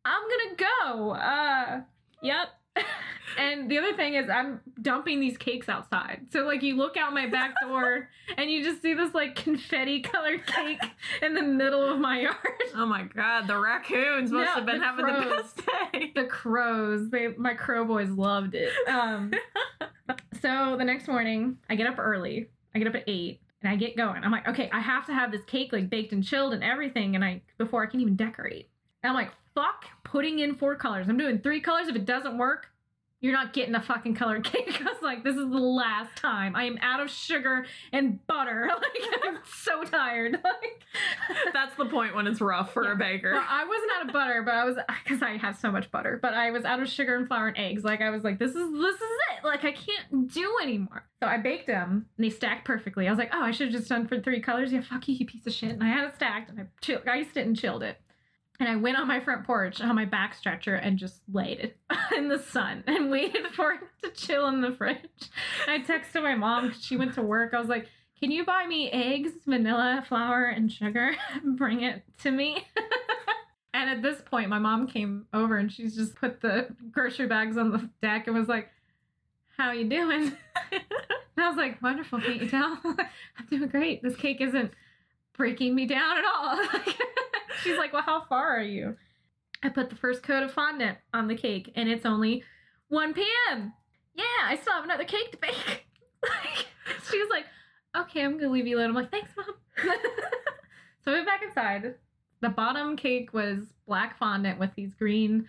I'm gonna go. Uh, yep. and the other thing is, I'm dumping these cakes outside. So like, you look out my back door and you just see this like confetti colored cake in the middle of my yard. Oh my god, the raccoons must have been the having the crows. best day. The crows, they my crow boys loved it. Um, so the next morning, I get up early. I get up at eight. And I get going. I'm like, okay, I have to have this cake like baked and chilled and everything, and I before I can even decorate. And I'm like, fuck putting in four colors. I'm doing three colors. If it doesn't work, you're not getting a fucking colored cake. I was like, this is the last time. I am out of sugar and butter. Like I'm so tired. Like That's the point when it's rough for Yeah. a baker. well, I wasn't out of butter, but I was because I have so much butter. But I was out of sugar and flour and eggs. Like I was like, this is this is it. Like I can't do anymore. So I baked them and they stacked perfectly. I was like, oh, I should have just done for three colors. Yeah, fuck you, you piece of shit. And I had it stacked and I chill- iced it and chilled it. And I went on my front porch on my back stretcher and just laid it in the sun and waited for it to chill in the fridge. I texted my mom 'cause she went to work. I was like, can you buy me eggs, vanilla, flour, and sugar? and Bring it to me. and at this point, my mom came over and she's just put the grocery bags on the deck and was like, How you doing? And I was like, Wonderful, can't you tell? I'm doing great. This cake isn't breaking me down at all. She's like, Well, how far are you? I put the first coat of fondant on the cake and it's only 1 p.m. Yeah, I still have another cake to bake. she was like, okay, I'm gonna leave you alone. I'm like, thanks, mom. so we went back inside. The bottom cake was black fondant with these green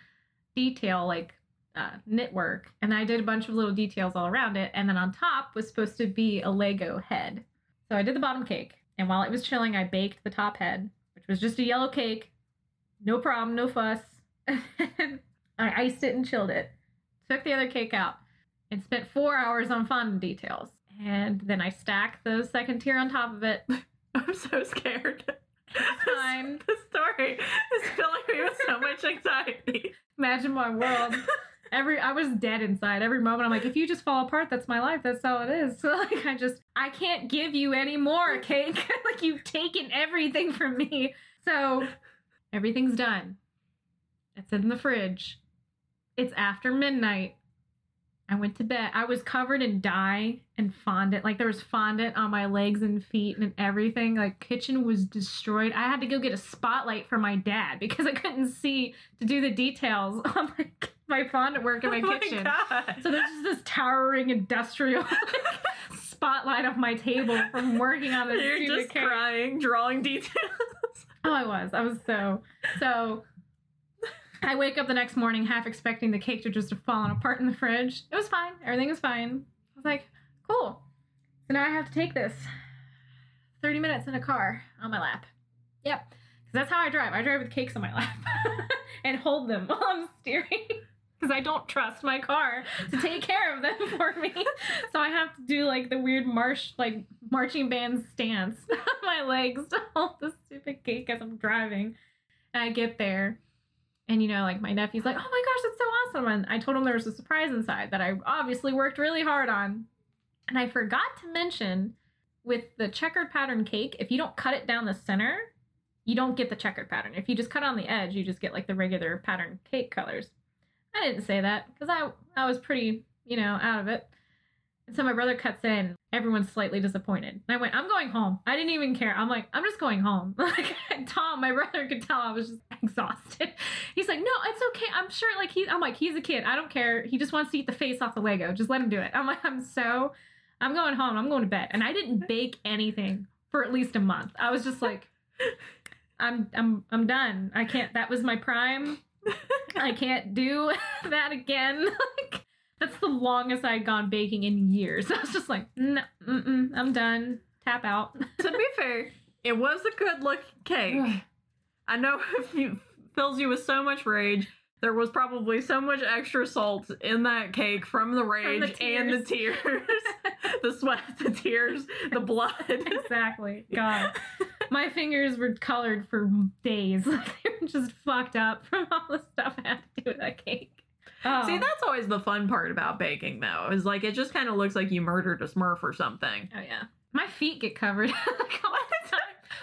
detail, like uh, knit work, and I did a bunch of little details all around it. And then on top was supposed to be a Lego head. So I did the bottom cake, and while it was chilling, I baked the top head, which was just a yellow cake. No problem, no fuss. I iced it and chilled it. Took the other cake out and spent four hours on fondant details. And then I stacked the second tier on top of it. I'm so scared. Fine. The story is filling me with so much anxiety. Imagine my world. Every I was dead inside. Every moment I'm like, if you just fall apart, that's my life. That's how it is. So like I just I can't give you any more cake. like you've taken everything from me. So everything's done. It's in the fridge. It's after midnight. I went to bed. I was covered in dye and fondant. Like there was fondant on my legs and feet and everything. Like kitchen was destroyed. I had to go get a spotlight for my dad because I couldn't see to do the details on my my fondant work in my oh kitchen. My. So there's just this towering industrial spotlight of my table from working on this You're just cake. crying, drawing details. Oh, I was. I was so so. I wake up the next morning half expecting the cake to just have fallen apart in the fridge. It was fine. Everything was fine. I was like, cool. So now I have to take this 30 minutes in a car on my lap. Yep. Because that's how I drive. I drive with cakes on my lap and hold them while I'm steering. Because I don't trust my car to take care of them for me. So I have to do like the weird marsh, like marching band stance on my legs to hold the stupid cake as I'm driving. And I get there, and you know, like my nephew's like, "Oh my gosh, that's so awesome!" And I told him there was a surprise inside that I obviously worked really hard on. And I forgot to mention with the checkered pattern cake, if you don't cut it down the center, you don't get the checkered pattern. If you just cut on the edge, you just get like the regular pattern cake colors. I didn't say that because I I was pretty, you know, out of it. And so my brother cuts in. Everyone's slightly disappointed. And I went, I'm going home. I didn't even care. I'm like, I'm just going home. Like Tom, my brother could tell I was just exhausted. He's like, No, it's okay. I'm sure. Like he, I'm like, he's a kid. I don't care. He just wants to eat the face off the Lego. Just let him do it. I'm like, I'm so, I'm going home. I'm going to bed. And I didn't bake anything for at least a month. I was just like, I'm, I'm, I'm done. I can't. That was my prime. I can't do that again. like, that's the longest I'd gone baking in years. I was just like, no, mm-mm, I'm done. Tap out. to be fair, it was a good looking cake. I know if you fills you with so much rage. There was probably so much extra salt in that cake from the rage and the tears, the sweat, the tears, the blood. exactly. God, my fingers were colored for days. Like they were just fucked up from all the stuff I had to do with that cake. Oh. See, that's always the fun part about baking, though. Is like it just kind of looks like you murdered a Smurf or something. Oh yeah, my feet get covered like all the time.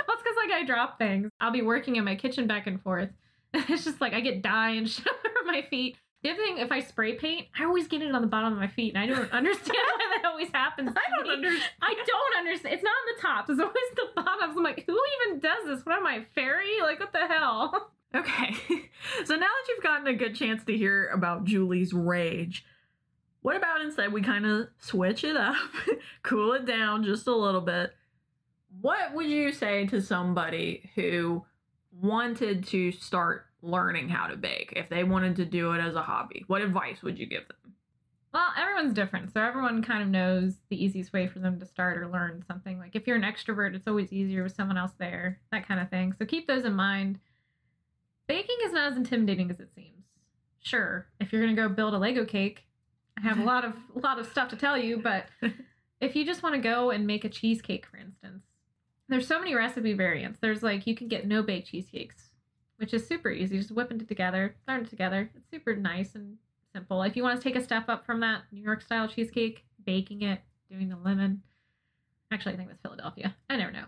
Well, it's because like I drop things. I'll be working in my kitchen back and forth. It's just like I get dye and shit over my feet. The other thing, if I spray paint, I always get it on the bottom of my feet, and I don't understand why that always happens. I don't understand. I don't understand. It's not on the tops. It's always the bottoms. I'm like, who even does this? What am I, fairy? Like, what the hell? Okay. so now that you've gotten a good chance to hear about Julie's rage, what about instead we kind of switch it up, cool it down just a little bit? What would you say to somebody who wanted to start learning how to bake if they wanted to do it as a hobby? What advice would you give them? Well, everyone's different. So everyone kind of knows the easiest way for them to start or learn something. Like if you're an extrovert, it's always easier with someone else there, that kind of thing. So keep those in mind. Baking is not as intimidating as it seems. Sure, if you're going to go build a Lego cake, I have a lot of a lot of stuff to tell you, but if you just want to go and make a cheesecake, for instance, there's so many recipe variants. There's like you can get no bake cheesecakes, which is super easy. Just whipping it together, throwing it together. It's super nice and simple. If you want to take a step up from that New York style cheesecake, baking it, doing the lemon. Actually, I think that's Philadelphia. I never know.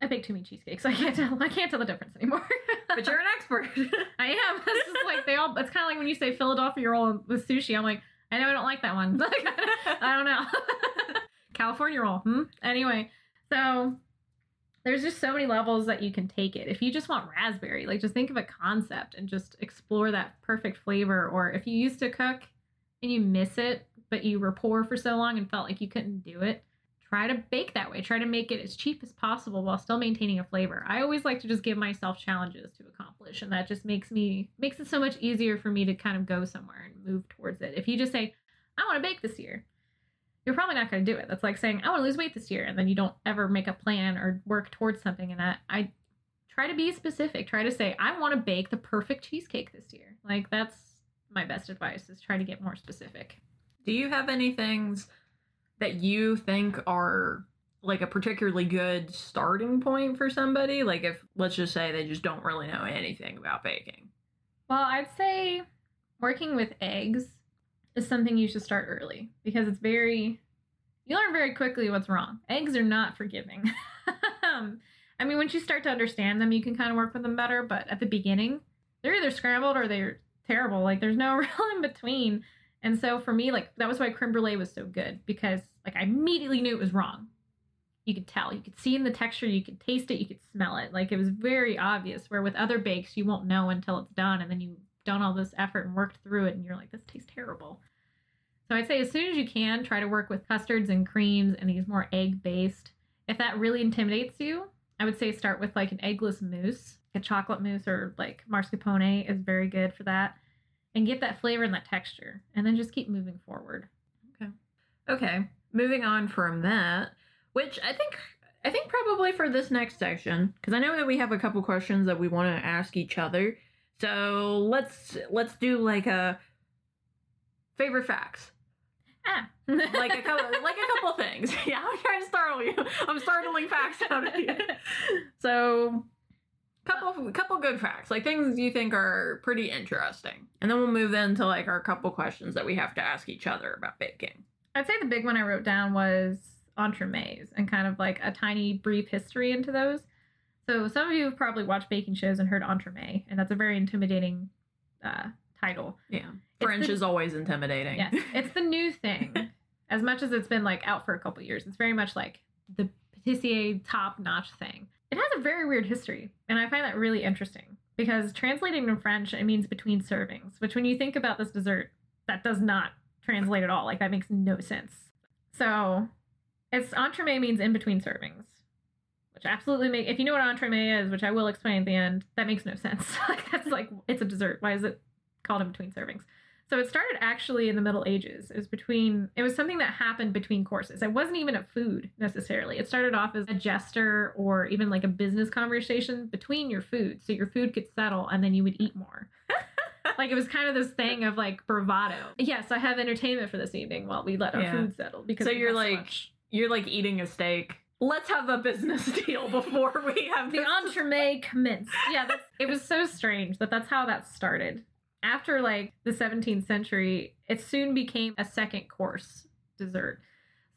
I bake too many cheesecakes. I can't tell. I can't tell the difference anymore. but you're an expert. I am. It's just like they all. It's kind of like when you say Philadelphia roll with sushi. I'm like, I know I don't like that one. I don't know. California roll. Hmm? Anyway, so there's just so many levels that you can take it. If you just want raspberry, like just think of a concept and just explore that perfect flavor. Or if you used to cook and you miss it, but you were poor for so long and felt like you couldn't do it, try to bake that way. Try to make it as cheap as possible while still maintaining a flavor. I always like to just give myself challenges to accomplish, and that just makes me makes it so much easier for me to kind of go somewhere and move towards it. If you just say, "I want to bake this year," you're probably not going to do it. That's like saying, I want to lose weight this year. And then you don't ever make a plan or work towards something. And that I try to be specific. Try to say, I want to bake the perfect cheesecake this year. Like that's my best advice is try to get more specific. Do you have any things that you think are like a particularly good starting point for somebody? Like if let's just say they just don't really know anything about baking. Well, I'd say working with eggs is something you should start early because it's very you learn very quickly what's wrong. Eggs are not forgiving. um, I mean, once you start to understand them, you can kind of work with them better. But at the beginning, they're either scrambled or they're terrible. Like there's no real in between. And so for me, like that was why creme brulee was so good because like I immediately knew it was wrong. You could tell, you could see in the texture, you could taste it, you could smell it. Like it was very obvious. Where with other bakes, you won't know until it's done, and then you done all this effort and worked through it and you're like this tastes terrible. So i'd say as soon as you can try to work with custards and creams and these more egg based if that really intimidates you i would say start with like an eggless mousse. A chocolate mousse or like mascarpone is very good for that. And get that flavor and that texture and then just keep moving forward. Okay. Okay moving on from that which i think i think probably for this next section because i know that we have a couple questions that we want to ask each other so let's let's do like a favorite facts. Ah. Like a couple, like a couple things. Yeah, I'm trying to startle you. I'm startling facts out of you. So, couple couple good facts, like things you think are pretty interesting, and then we'll move into like our couple questions that we have to ask each other about baking. I'd say the big one I wrote down was entremets and kind of like a tiny brief history into those. So some of you have probably watched baking shows and heard entremet, and that's a very intimidating uh, title. Yeah, French the- is always intimidating. Yes, it's the new thing. As much as it's been like out for a couple years, it's very much like the patissier top notch thing. It has a very weird history, and I find that really interesting because translating in French, it means between servings, which when you think about this dessert, that does not translate at all. Like that makes no sense. So, it's entremet means in between servings, which absolutely make if you know what entremet is, which I will explain at the end, that makes no sense. like that's like it's a dessert. Why is it called in between servings? So it started actually in the Middle Ages. It was between it was something that happened between courses. It wasn't even a food necessarily. It started off as a jester or even like a business conversation between your food. So your food could settle and then you would eat more. like it was kind of this thing of like bravado. Yes, I have entertainment for this evening while we let our Yeah. food settle because So you're like- much. You're like eating a steak. Let's have a business deal before we have the entremet commenced. Yeah, that's, it was so strange that that's how that started. After like the 17th century, it soon became a second course dessert.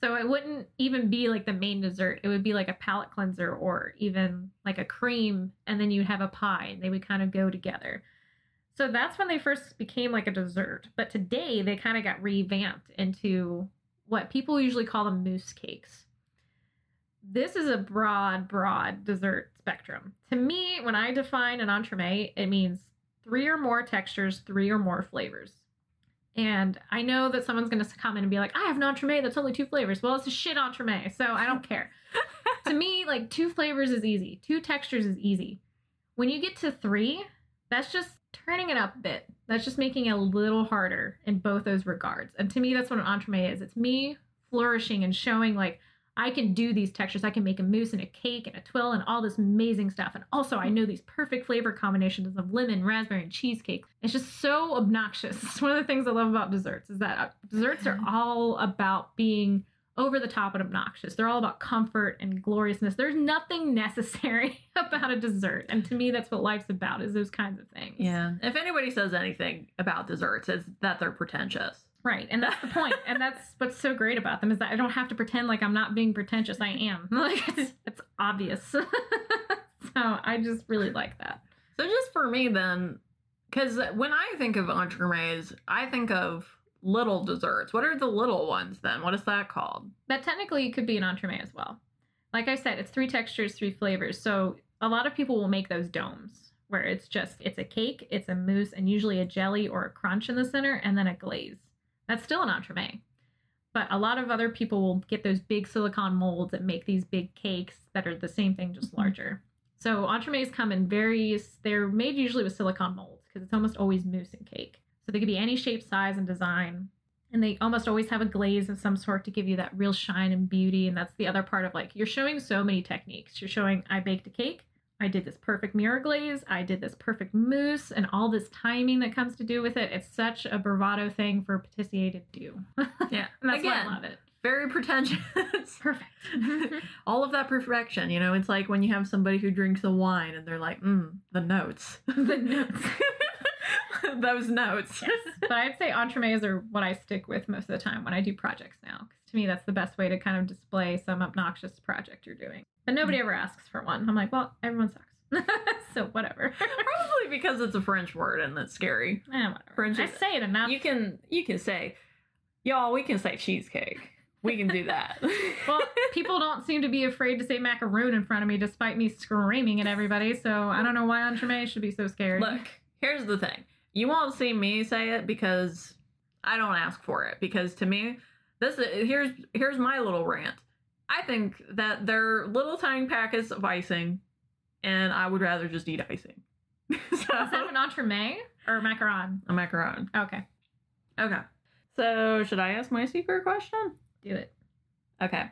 So it wouldn't even be like the main dessert. It would be like a palate cleanser or even like a cream, and then you'd have a pie, and they would kind of go together. So that's when they first became like a dessert. But today they kind of got revamped into what people usually call them mousse cakes this is a broad, broad dessert spectrum. To me, when I define an entremet, it means three or more textures, three or more flavors. And I know that someone's going to come in and be like, I have an entremet that's only two flavors. Well, it's a shit entremet, so I don't care. to me, like two flavors is easy, two textures is easy. When you get to three, that's just turning it up a bit. That's just making it a little harder in both those regards. And to me, that's what an entremet is. It's me flourishing and showing like I can do these textures. I can make a mousse and a cake and a tuile and all this amazing stuff. And also, I know these perfect flavor combinations of lemon, raspberry, and cheesecake. It's just so obnoxious. It's one of the things I love about desserts is that uh, desserts are all about being over the top and obnoxious. They're all about comfort and gloriousness. There's nothing necessary about a dessert. And to me, that's what life's about is those kinds of things. Yeah. If anybody says anything about desserts, it's that they're pretentious. Right, and that's the point, and that's what's so great about them is that I don't have to pretend like I'm not being pretentious. I am. Like it's, it's obvious. so I just really like that. So just for me then, because when I think of entremets, I think of little desserts. What are the little ones then? What is that called? That technically could be an entremet as well. Like I said, it's three textures, three flavors. So a lot of people will make those domes where it's just it's a cake, it's a mousse, and usually a jelly or a crunch in the center, and then a glaze. That's still an entremet. But a lot of other people will get those big silicone molds that make these big cakes that are the same thing, just Mhm. larger. So entremets come in various, they're made usually with silicone molds because it's almost always mousse and cake. So they could be any shape, size, and design. And they almost always have a glaze of some sort to give you that real shine and beauty. And that's the other part of like, you're showing so many techniques. You're showing, I baked a cake. I did this perfect mirror glaze. I did this perfect mousse and all this timing that comes to do with it. It's such a bravado thing for a patissier to do. Yeah. and that's why Again, I love it. Very pretentious. Perfect. All of that perfection. You know, it's like when you have somebody who drinks a wine and they're like, mm, the notes. the notes. Those notes. Yes. But I'd say entremets are what I stick with most of the time when I do projects now. Because to me, that's the best way to kind of display some obnoxious project you're doing. But nobody ever asks for one. I'm like, well, everyone sucks. so whatever. Probably because it's a French word and it's scary. eh, whatever. French I say it enough. You can you can say, y'all, we can say cheesecake. We can do that. well, people don't seem to be afraid to say macaroon in front of me despite me screaming at everybody. So I don't know why entremet should be so scared. Look, here's the thing. You won't see me say it because I don't ask for it. Because to me, this is, here's here's my little rant. I think that they're little tiny packets of icing, and I would rather just eat icing. so Is that an entremet or macaron? a macaron. Okay, Okay. So should I ask my secret question? do it. Okay.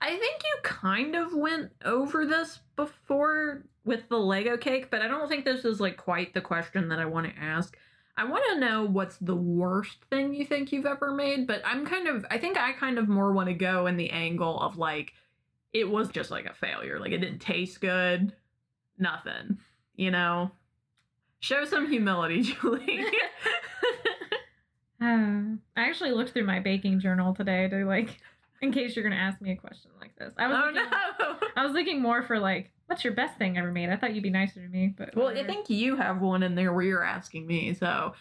I think you kind of went over this before with the Lego cake, but I don't think this is like quite the question that I want to ask. I want to know what's the worst thing you think you've ever made, but I'm kind of, I think I kind of more want to go in the angle of like, it was just like a failure. Like it didn't taste good, nothing, you know? Show some humility, Julie. Uh, I actually looked through my baking journal today to like, in case you're gonna ask me a question like this. I was oh looking, no. I was looking more for like, what's your best thing ever made? I thought you'd be nicer to me, but Well, I think you have one in there where you're asking me, so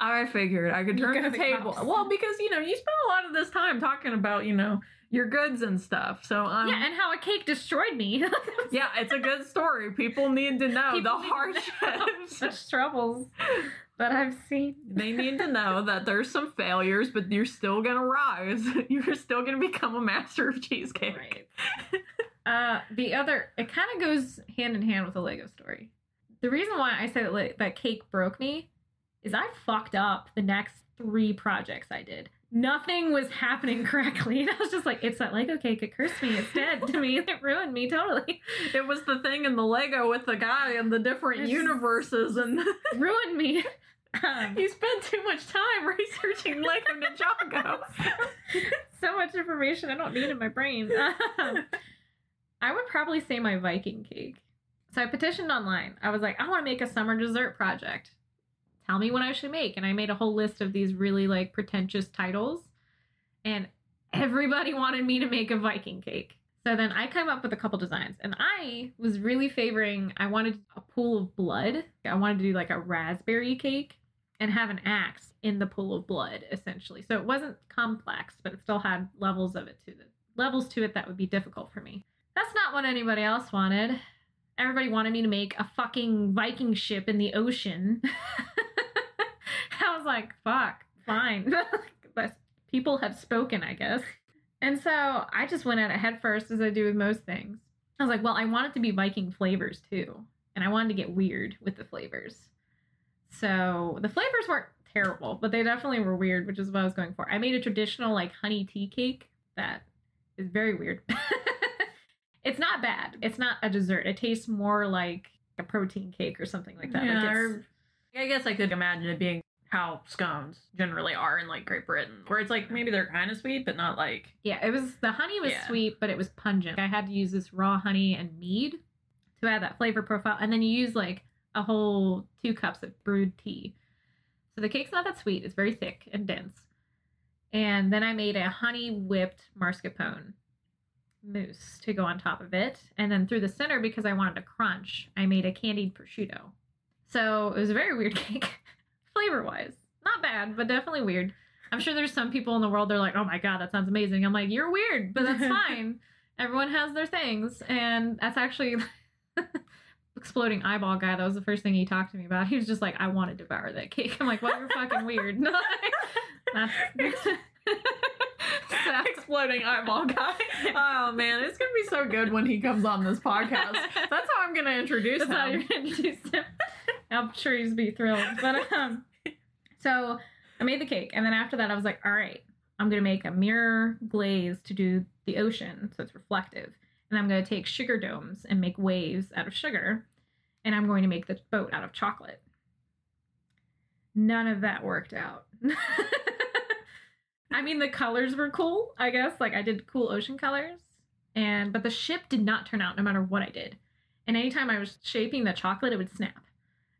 I figured I could turn the table. cups. Well, because you know you spend a lot of this time talking about you know your goods and stuff. So um, yeah, and how a cake destroyed me. yeah, it's a good story. People need to know People the know hardships. Such troubles that I've seen. they need to know that there's some failures, but you're still gonna rise. You're still gonna become a master of cheesecake. Right. Uh, the other, it kind of goes hand in hand with the Lego story. The reason why I say that like, that cake broke me is I fucked up the next three projects I did. Nothing was happening correctly, and I was just like, "It's that Lego cake. It cursed me. It's dead to me. It ruined me totally. It was the thing in the Lego with the guy and the different It's- universes, and ruined me." Um, you spent too much time researching Lego Ninjago. so much information I don't need in my brain. Um, I would probably say my Viking cake. So I petitioned online. I was like, I want to make a summer dessert project. Tell me what I should make. And I made a whole list of these really like pretentious titles. And everybody wanted me to make a Viking cake. So then I came up with a couple designs. And I was really favoring, I wanted a pool of blood. I wanted to do like a raspberry cake and have an axe in the pool of blood essentially so it wasn't complex but it still had levels of it to the levels to it that would be difficult for me that's not what anybody else wanted. Everybody wanted me to make a fucking viking ship in the ocean. I was like fuck fine. But people have spoken i guess. And so i just went at it head first as i do with most things. I was like well i want it to be viking flavors too. And i wanted to get weird with the flavors. So the flavors weren't terrible, but they definitely were weird, which is what I was going for. I made a traditional like honey tea cake that is very weird. it's not bad. It's not a dessert. It tastes more like a protein cake or something like that. Yeah, like or- I guess I could imagine it being how scones generally are in like Great Britain, where it's like maybe they're kind of sweet, but not like yeah, it was the honey was Yeah. sweet, but it was pungent. I had to use this raw honey and mead to add that flavor profile, and then you use like a whole two cups of brewed tea. So the cake's not that sweet. It's very thick and dense. And then I made a honey whipped mascarpone mousse to go on top of it. And then through the center, because I wanted a crunch, I made a candied prosciutto. So it was a very weird cake, flavor wise. Not bad, but definitely weird. I'm sure there's some people in the world they're like, oh my god, that sounds amazing. I'm like, you're weird, but that's fine. Everyone has their things, and that's actually exploding eyeball guy. That was the first thing he talked to me about. He was just like, I want to devour that cake. I'm like, well, you're fucking weird. So, exploding eyeball guy. Oh man, it's gonna be so good when he comes on this podcast. That's how I'm gonna introduce That's how him. you're introduced him. I'm sure he's be thrilled. But um, so I made the cake, and then after that, I was like, all right, I'm gonna make a mirror glaze to do the ocean, so it's reflective, and I'm gonna take sugar domes and make waves out of sugar, and I'm going to make the boat out of chocolate. None of that worked out. I mean, the colors were cool, I guess. Like I did cool ocean colors, and but the ship did not turn out no matter what I did. And anytime I was shaping the chocolate, it would snap.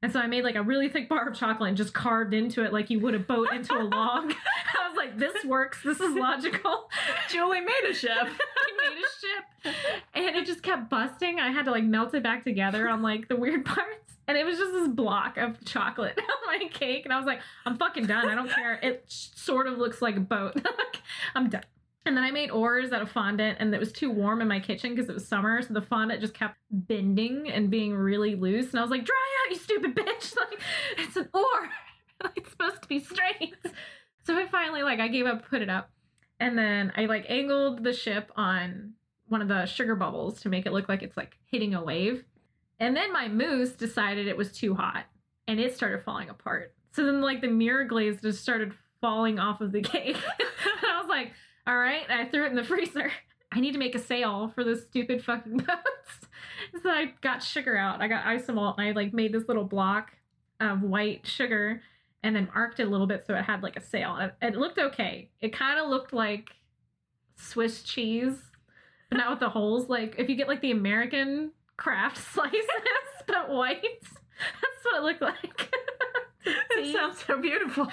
And so I made like a really thick bar of chocolate and just carved into it like you would a boat into a log. I was like, this works. This is logical. Julie made a ship. I made a ship. And it just kept busting. I had to like melt it back together on like the weird parts. And it was just this block of chocolate on my cake. And I was like, I'm fucking done. I don't care. It sort of looks like a boat. I'm done. And then I made oars out of fondant, and it was too warm in my kitchen because it was summer, so the fondant just kept bending and being really loose. And I was like, "Dry out, you stupid bitch! Like, it's an oar. it's supposed to be straight." So I finally, like, I gave up, put it up, and then I like angled the ship on one of the sugar bubbles to make it look like it's like hitting a wave. And then my mousse decided it was too hot, and it started falling apart. So then, like, the mirror glaze just started falling off of the cake. and I was like, all right, I threw it in the freezer. I need to make a sail for this stupid fucking boats. so I got sugar out. I got isomalt and I like made this little block of white sugar and then arced it a little bit so it had like a sail. It, it looked okay. It kind of looked like Swiss cheese, but not with the holes. Like if you get like the American Kraft slices, but white. That's what it looked like. It sounds so beautiful.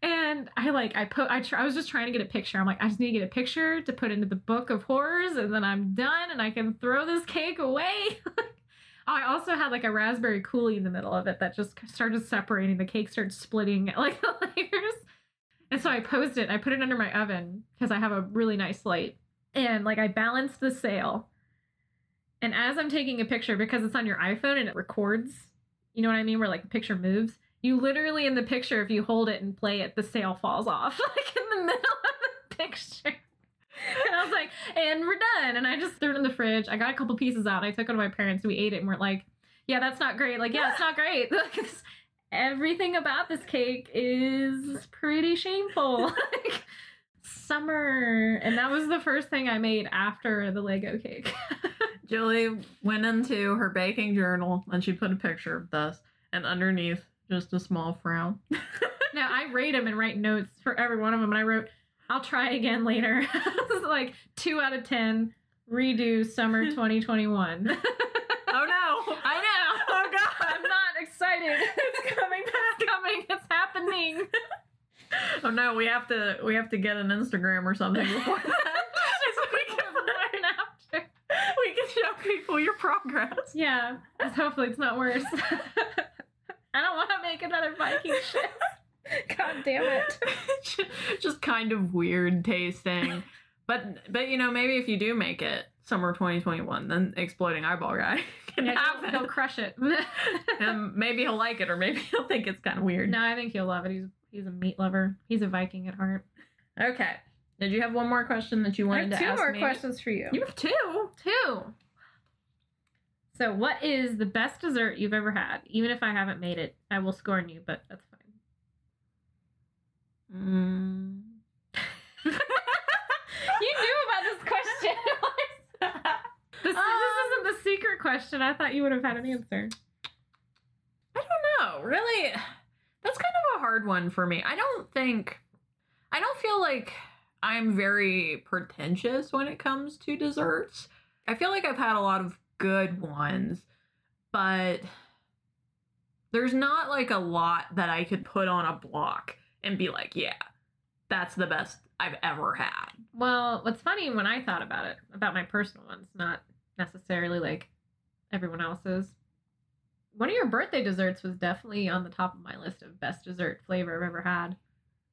And I like I put I tr- I was just trying to get a picture. I'm like I just need to get a picture to put into the book of horrors, and then I'm done, and I can throw this cake away. I also had like a raspberry coulis in the middle of it that just started separating. The cake started splitting like the layers, and so I posed it. I put it under my oven because I have a really nice light, and like I balanced the sail. And as I'm taking a picture, because it's on your iPhone and it records, you know what I mean, where like the picture moves you literally in the picture if you hold it and play it the sail falls off like in the middle of the picture. And i was like and we're done. And i just threw it in the fridge. I got a couple pieces out. I took it to my parents. We ate it and we're like yeah that's not great. Like yeah it's not great. Everything about this cake is pretty shameful. Like summer. And that was the first thing i made after the lego cake Julie went into her baking journal and she put a picture of this, and underneath just a small frown. now I rate them and write notes for every one of them, and I wrote, "I'll try again later." like two out of ten. Redo summer 2021. oh no! I know. Oh god! I'm not excited. It's coming back. It's coming. It's happening. Oh no! We have to. We have to get an Instagram or something before that. so we can learn after. we can your progress. Yeah. Hopefully it's not worse. I don't want to make another Viking ship. God damn it. Just kind of weird tasting. But but you know, maybe if you do make it summer 2021, then exploding eyeball guy can Yeah, happen. he'll, he'll crush it. and maybe he'll like it, or maybe he'll think it's kind of weird. no, I think he'll love it. He's he's a meat lover. He's a Viking at heart. Okay. Did you have one more question that you I wanted have to two more me? questions for you. You have two. Two. So, what is the best dessert you've ever had? Even if I haven't made it, I will scorn you, but that's fine. Mm. You knew about this question. this, Um, this isn't the secret question. I thought you would have had an answer. I don't know. Really, that's kind of a hard one for me. I don't think, I don't feel like I'm very pretentious when it comes to desserts. I feel like I've had a lot of good ones, but there's not like a lot that I could put on a block and be like, yeah, that's the best I've ever had. Well, what's funny when I thought about it, about my personal ones, not necessarily like everyone else's. One of your birthday desserts was definitely on the top of my list of best dessert flavor I've ever had.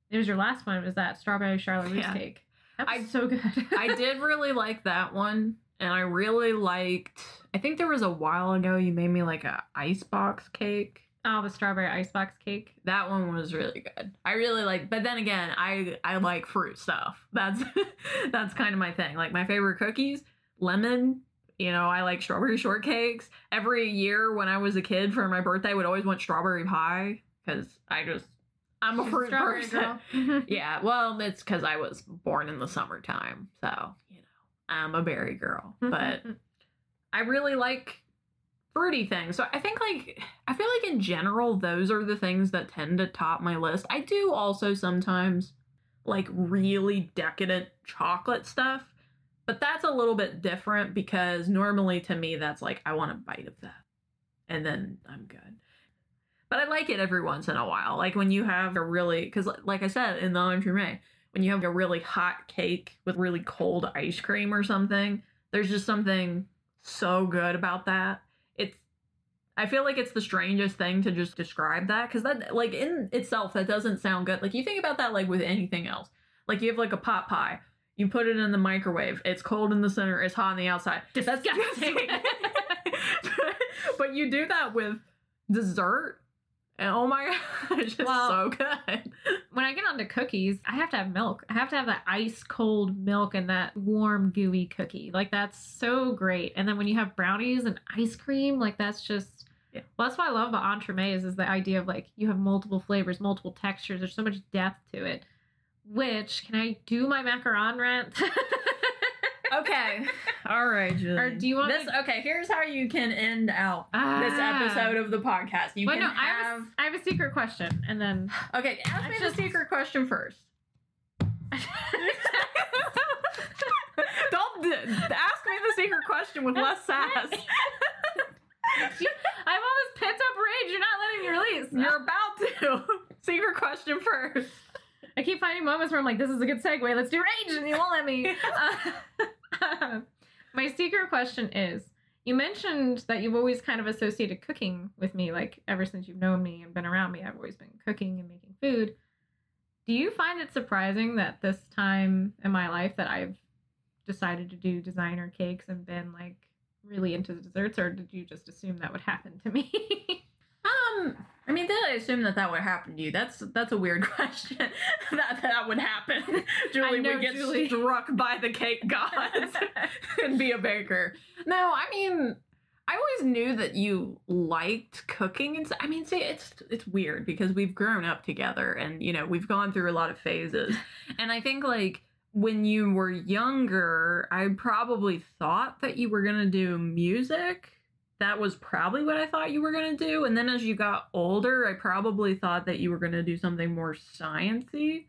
It was your last one. Was that strawberry Charlotte Yeah. cake? That was I- so good. I did really like that one, and I really liked. I think there was a while ago you made me like a icebox cake. Oh, the strawberry icebox cake. That one was really good. I really like, but then again, I I like fruit stuff. That's that's kind of my thing. Like my favorite cookies, lemon. You know, I like strawberry shortcakes. Every year when I was a kid for my birthday, I would always want strawberry pie because I just I'm a She's fruit strawberry person. girl. Yeah, well, it's because I was born in the summertime, so I'm a berry girl. But I really like fruity things. So I think like I feel like in general those are the things that tend to top my list. I do also sometimes like really decadent chocolate stuff, but that's a little bit different because normally to me that's like I want a bite of that and then I'm good. But I like it every once in a while. Like when you have a really cuz like I said in the entremet, when you have a really hot cake with really cold ice cream or something, there's just something so good about that. It's I feel like it's the strangest thing to just describe that cuz that like in itself that doesn't sound good. Like you think about that like with anything else. Like you have like a pot pie. You put it in the microwave. It's cold in the center, it's hot on the outside. That's Disgusting. but you do that with dessert. And oh my god, it's just Well- so good. when I get onto cookies, I have to have milk. I have to have that ice cold milk and that warm gooey cookie. Like that's so great. And then when you have brownies and ice cream, like that's just Yeah. well, that's what I love about entremets is the idea of like you have multiple flavors, multiple textures. There's so much depth to it. Which can I do my macaron rant? Okay. All right, Julie. Or do you want this? me- Okay, here's how you can end out this Ah. episode of the podcast. You Well, can no, I have. have, a, I have a secret question, and then Okay, ask I me just- the secret question first. Don't d- ask me the secret question with less sass. I have all this pent up rage. You're not letting me release. You're about to. Secret question first. I keep finding moments where I'm like, this is a good segue. Let's do rage, and you won't let me. Uh, my secret question is you mentioned that you've always kind of associated cooking with me, like ever since you've known me and been around me, I've always been cooking and making food. Do you find it surprising that this time in my life that I've decided to do designer cakes and been like really into desserts, or did you just assume that would happen to me? Um, I mean, did I assume that that would happen to you? That's that's a weird question. that that would happen. Julie would get Julie. struck by the cake gods and be a baker. No, I mean, I always knew that you liked cooking, and I mean, see, it's it's weird because we've grown up together, and you know, we've gone through a lot of phases, and I think like when you were younger, I probably thought that you were gonna do music. That was probably what I thought you were gonna do, and then as you got older, I probably thought that you were gonna do something more sciency.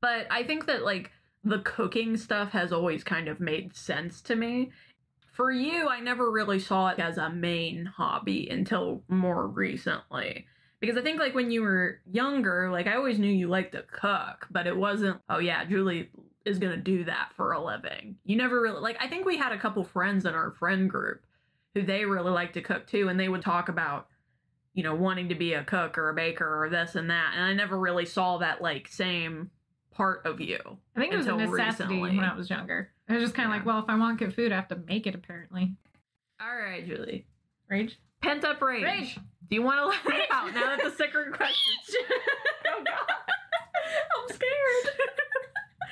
But I think that like the cooking stuff has always kind of made sense to me. For you, I never really saw it as a main hobby until more recently. Because I think like when you were younger, like I always knew you liked to cook, but it wasn't, oh yeah, Julie is going to do that for a living. You never really like I think we had a couple friends in our friend group who they really like to cook too and they would talk about you know wanting to be a cook or a baker or this and that and I never really saw that like same part of you. I think it was a necessity recently. when I was younger. I was just kind of Yeah. like, well, if I want good food, I have to make it. Apparently, All right, Julie. rage. Pent up rage. Rage. Do you want to let Rage. it out now that the secret question? oh God, I'm scared.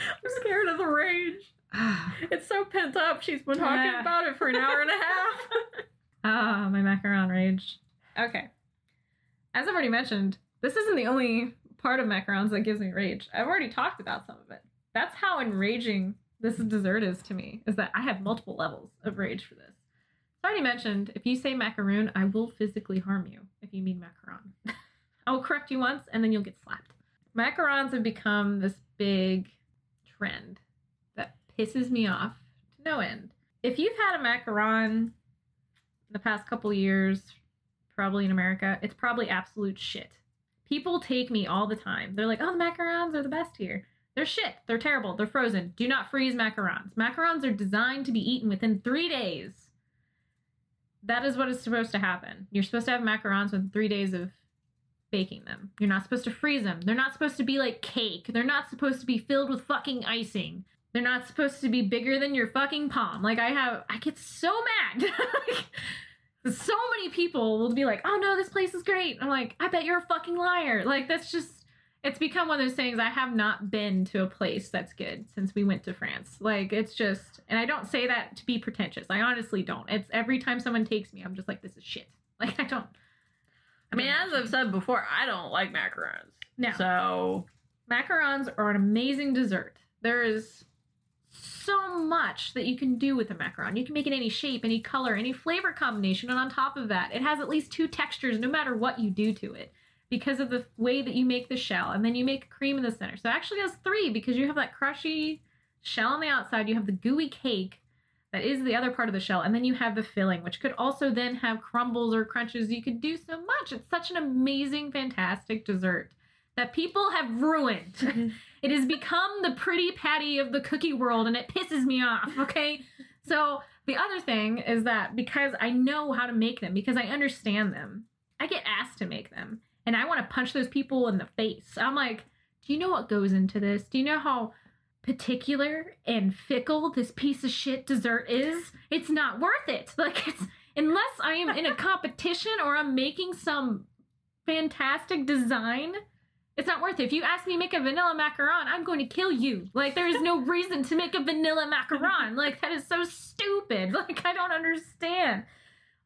I'm scared of the rage. It's so pent up. She's been talking Yeah. about it for an hour and a half. Ah, my macaron rage. Okay. As I've already mentioned, this isn't the only part of macarons that gives me rage. I've already talked about some of it. That's how enraging this dessert is to me, is that I have multiple levels of rage for this. So I already mentioned, if you say macaroon, I will physically harm you if you mean macaron. I will correct you once and then you'll get slapped. Macarons have become this big trend pisses me off to no end. If you've had a macaron in the past couple years, probably in America, it's probably absolute shit. People take me all the time. They're like, oh, the macarons are the best here. They're shit. They're terrible. They're frozen. Do not freeze macarons. Macarons are designed to be eaten within three days. That is what is supposed to happen. You're supposed to have macarons within three days of baking them. You're not supposed to freeze them. They're not supposed to be like cake. They're not supposed to be filled with fucking icing. They're not supposed to be bigger than your fucking palm. Like I have, I get so mad. Like, so many people will be like, "Oh no, this place is great." I'm like, "I bet you're a fucking liar." Like that's just, it's become one of those things. I have not been to a place that's good since we went to France. Like it's just, and I don't say that to be pretentious. I honestly don't. It's every time someone takes me, I'm just like, "This is shit." Like I don't. I mean, as I've said before, I don't like macarons. No. So Macarons are an amazing dessert. There is so much that you can do with a macaron. You can make it any shape, any color, any flavor combination, and on top of that, it has at least two textures no matter what you do to it because of the way that you make the shell, and then you make cream in the center. So it actually has three because you have that crushy shell on the outside, you have the gooey cake that is the other part of the shell, and then you have the filling, which could also then have crumbles or crunches. You could do so much. It's such an amazing, fantastic dessert that people have ruined. it has become the pretty patty of the cookie world and it pisses me off, okay? So, the other thing is that because I know how to make them, because I understand them, I get asked to make them and I want to punch those people in the face. I'm like, do you know what goes into this? Do you know how particular and fickle this piece of shit dessert is? It's not worth it. Like, it's unless I am in a competition or I'm making some fantastic design it's not worth it. If you ask me to make a vanilla macaron, I'm going to kill you. Like there is no reason to make a vanilla macaron. Like that is so stupid. Like I don't understand.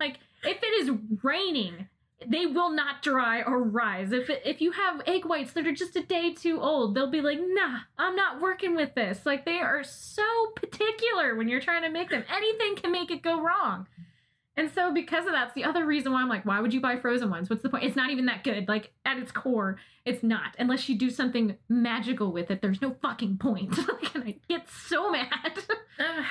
Like if it is raining they will not dry or rise. If if you have egg whites that are just a day too old, they'll be like, "Nah, I'm not working with this." Like they are so particular when you're trying to make them. Anything can make it go wrong. And so because of that, it's the other reason why I'm like, why would you buy frozen ones? What's the point? It's not even that good. Like at its core, it's not. Unless you do something magical with it, there's no fucking point. like, and I get so mad. Uh,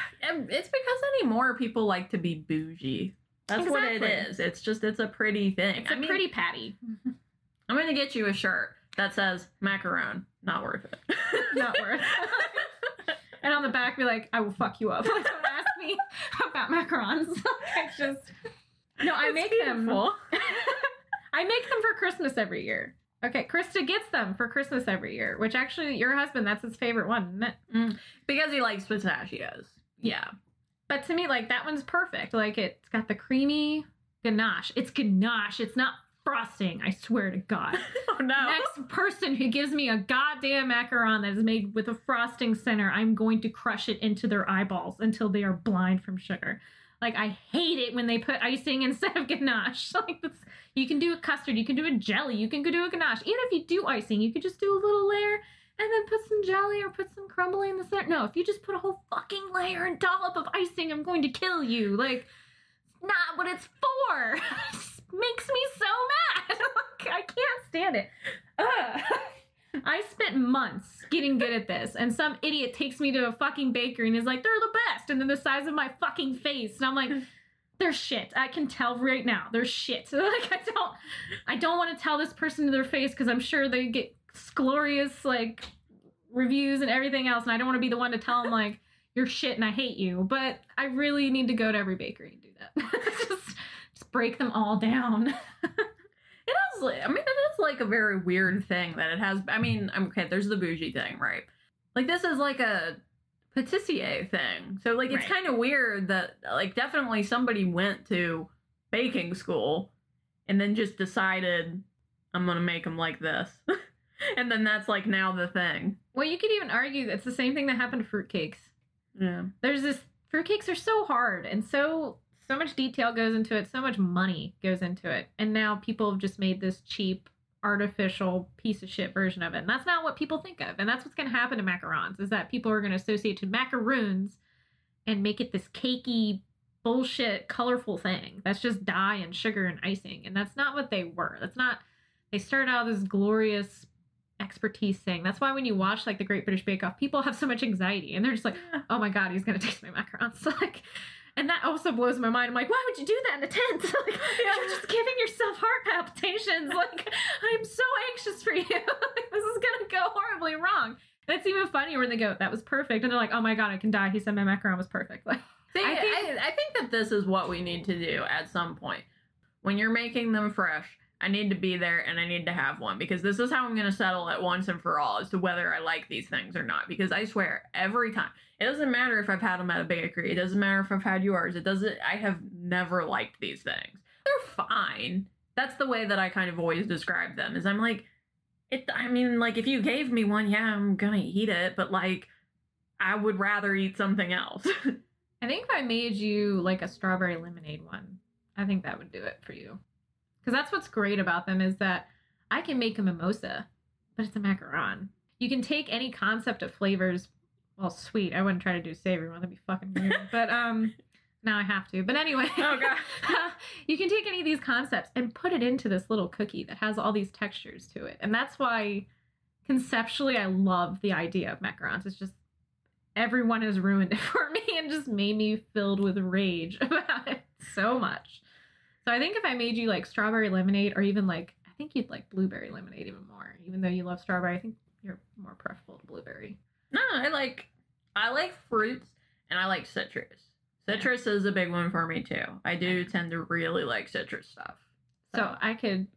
it's because anymore people like to be bougie. That's what it Exactly. is. It's just it's a pretty thing. it's a I mean, pretty patty. I'm gonna get you a shirt that says macaron. Not worth it. Not worth it. And on the back, be like, I will fuck you up. Like, don't ask me about macarons. I just no, I It's make beautiful. them. I make them for Christmas every year. Okay, Krista gets them for Christmas every year, which actually your husband, that's his favorite one, isn't it? Mm. because he likes pistachios. Yeah. But to me, like that one's perfect. Like it's got the creamy ganache. It's ganache. It's not frosting. I swear to God. Oh no. Next person who gives me a goddamn macaron that is made with a frosting center, I'm going to crush it into their eyeballs until they are blind from sugar. Like I hate it when they put icing instead of ganache. Like that's you can do a custard, you can do a jelly, you can go do a ganache. Even if you do icing, you could just do a little layer and then put some jelly or put some crumbly in the center. No, if you just put a whole fucking layer and dollop of icing, I'm going to kill you. Like it's not what it's for. Makes me so mad. Like, I can't stand it. Ugh. I spent months getting good at this, and some idiot takes me to a fucking bakery and is like, "They're the best," and then the size of my fucking face, and I'm like, "They're shit." I can tell right now, they're shit. Like I don't, I don't want to tell this person to their face because I'm sure they get glorious like reviews and everything else, and I don't want to be the one to tell them like you're shit and I hate you. But I really need to go to every bakery and do that. Break them all down. It is. I mean, it is like a very weird thing that it has. I mean, I'm okay. There's the bougie thing, right? Like this is like a patissier thing. So like it's Right. kind of weird that like definitely somebody went to baking school and then just decided I'm gonna make them like this, and then that's like now the thing. Well, you could even argue it's the same thing that happened to fruitcakes. Yeah. There's this fruitcakes are so hard and so so much detail goes into it, so much money goes into it, and now people have just made this cheap artificial piece of shit version of it. And that's not what people think of. And that's what's going to happen to macarons is that people are going to associate to macaroons and make it this cakey bullshit colorful thing. That's just dye and sugar and icing. And that's not what they were. That's not they started out this glorious expertise thing. That's why when you watch like the Great British Bake Off, people have so much anxiety and they're just like, oh my god, he's gonna taste my macarons. Like, and that also blows my mind. I'm like, why would you do that in a tent? like, you're just giving yourself heart palpitations. Like, I'm so anxious for you. This is gonna go horribly wrong. It's even funnier when they go, that was perfect, and they're like, oh my god, I can die. He said my macaron was perfect. Like, See, I I think- think, I, think that this is what we need to do at some point. When you're making them fresh, I need to be there and I need to have one because this is how I'm going to settle it once and for all as to whether I like these things or not. Because I swear, every time, it doesn't matter if I've had them at a bakery, it doesn't matter if I've had yours, it doesn't, I have never liked these things. They're fine. That's the way that I kind of always describe them, is I'm like, it, I mean, like, if you gave me one, yeah, I'm going to eat it, but like, I would rather eat something else. I think if I made you like a strawberry lemonade one, I think that would do it for you. Because that's what's great about them is that I can make a mimosa, but it's a macaron. You can take any concept of flavors. Well, sweet. I wouldn't try to do savory one. That'd be fucking weird. but um, now I have to. But anyway, Oh, God. you can take any of these concepts and put it into this little cookie that has all these textures to it, and that's why conceptually I love the idea of macarons. It's just everyone has ruined it for me and just made me filled with rage about it so much. So I think if I made you like strawberry lemonade or even like I think you'd like blueberry lemonade even more. Even though you love strawberry, I think you're more preferable to blueberry. No, I like I like fruits and I like citrus. Citrus is a big one for me too. I do tend to really like citrus stuff. So I could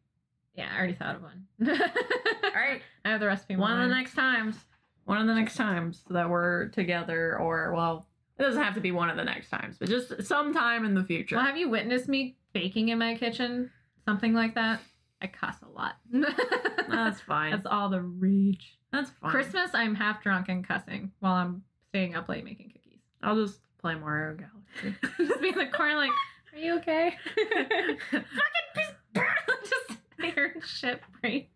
yeah, I already thought of one. all right, I have the recipe. one of the next times, one of the next times that we're together, or well, it doesn't have to be one of the next times, but just sometime in the future. Well, have you witnessed me baking in my kitchen? Something like that? I cuss a lot. That's fine. That's all the rage. That's fine. Christmas, I'm half drunk and cussing while I'm staying up late making cookies. I'll just play Mario Galaxy. Just be in the corner like, are you okay? Fucking piece ship break.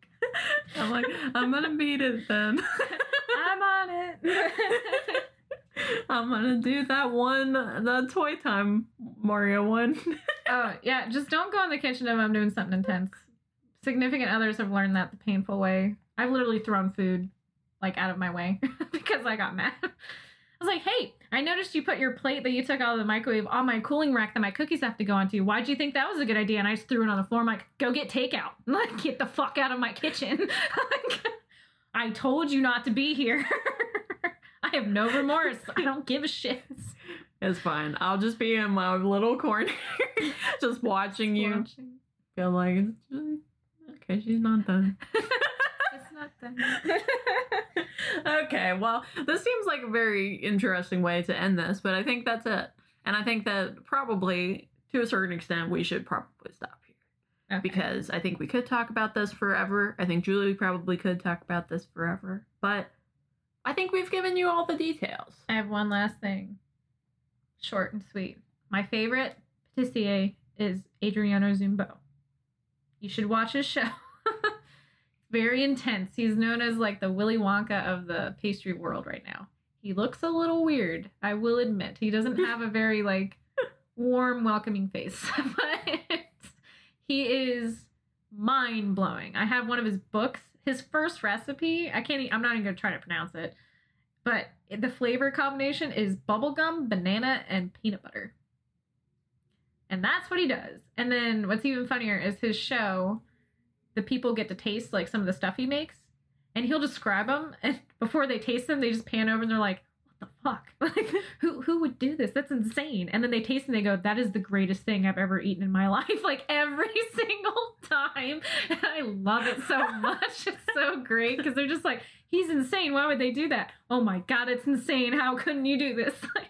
I'm like, I'm gonna beat it then. I'm on it. I'm gonna do that one, the toy time Mario one. oh yeah, just don't go in the kitchen if I'm doing something intense. Significant others have learned that the painful way. I've literally thrown food like out of my way because I got mad. I was like, hey, I noticed you put your plate that you took out of the microwave on my cooling rack that my cookies have to go onto. Why'd you think that was a good idea? And I just threw it on the floor. I'm like, go get takeout. like, get the fuck out of my kitchen. like, I told you not to be here. I have no remorse. I don't give a shit. It's fine. I'll just be in my little corner, just watching you. Watching. Feel like, okay, she's not done. It's not done. okay, well, this seems like a very interesting way to end this, but I think that's it. And I think that probably, to a certain extent, we should probably stop here. Okay. Because I think we could talk about this forever. I think Julie probably could talk about this forever. But I think we've given you all the details. I have one last thing. Short and sweet. My favorite patissier is Adriano Zumbo. You should watch his show. Very intense. He's known as like the Willy Wonka of the pastry world right now. He looks a little weird, I will admit. He doesn't have a very like warm, welcoming face, but he is mind blowing. I have one of his books. His first recipe, I can't. I'm not even gonna try to pronounce it, but the flavor combination is bubblegum, banana, and peanut butter. And that's what he does. And then what's even funnier is his show. The people get to taste like some of the stuff he makes, and he'll describe them. And before they taste them, they just pan over and they're like, "What the fuck? Like, who who would do this? That's insane!" And then they taste and they go, "That is the greatest thing I've ever eaten in my life!" Like every single time, and I love it so much. It's so great because they're just like, "He's insane. Why would they do that? Oh my god, it's insane! How couldn't you do this?" Like,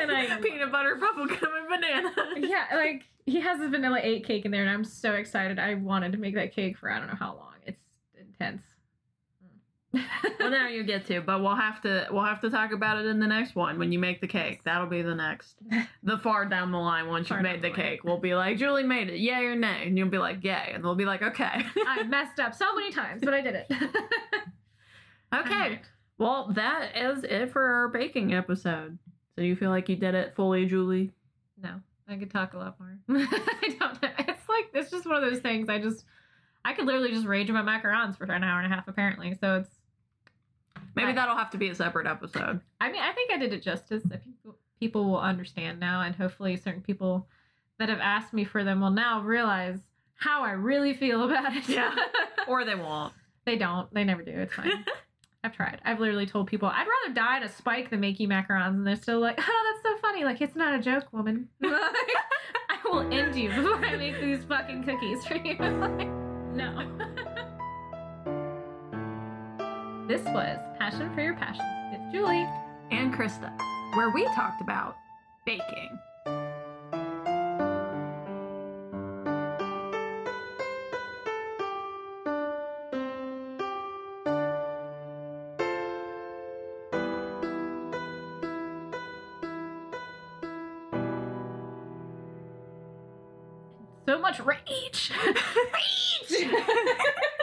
and I Peanut butter, bubblegum, and banana. yeah, like he has a vanilla eight cake in there, and I'm so excited. I wanted to make that cake for I don't know how long. It's intense. well, now you get to, but we'll have to we'll have to talk about it in the next one when you make the cake. That'll be the next, the far down the line once you've made the the cake. We'll be like, Julie made it, yay or nay, and you'll be like, yay, and we'll be like, okay, I messed up so many times, but I did it. okay. Well, that is it for our baking episode. So you feel like you did it fully, Julie? No, I could talk a lot more. I don't know. It's like it's just one of those things. I just I could literally just rage about macarons for an hour and a half apparently. So it's Maybe I- that'll have to be a separate episode. I mean, I think I did it justice. I think people- people will understand now, and hopefully, certain people that have asked me for them will now realize how I really feel about it. Yeah. Or they won't. they don't. They never do. It's fine. I've tried. I've literally told people I'd rather die to spike than make you macarons, and they're still like, "Oh, that's so funny." Like it's not a joke, woman. I will end you before I make these fucking cookies for you. Like, no. this was Passion for Your Passions with Julie. and Krista, where we talked about baking. Much rage. rage.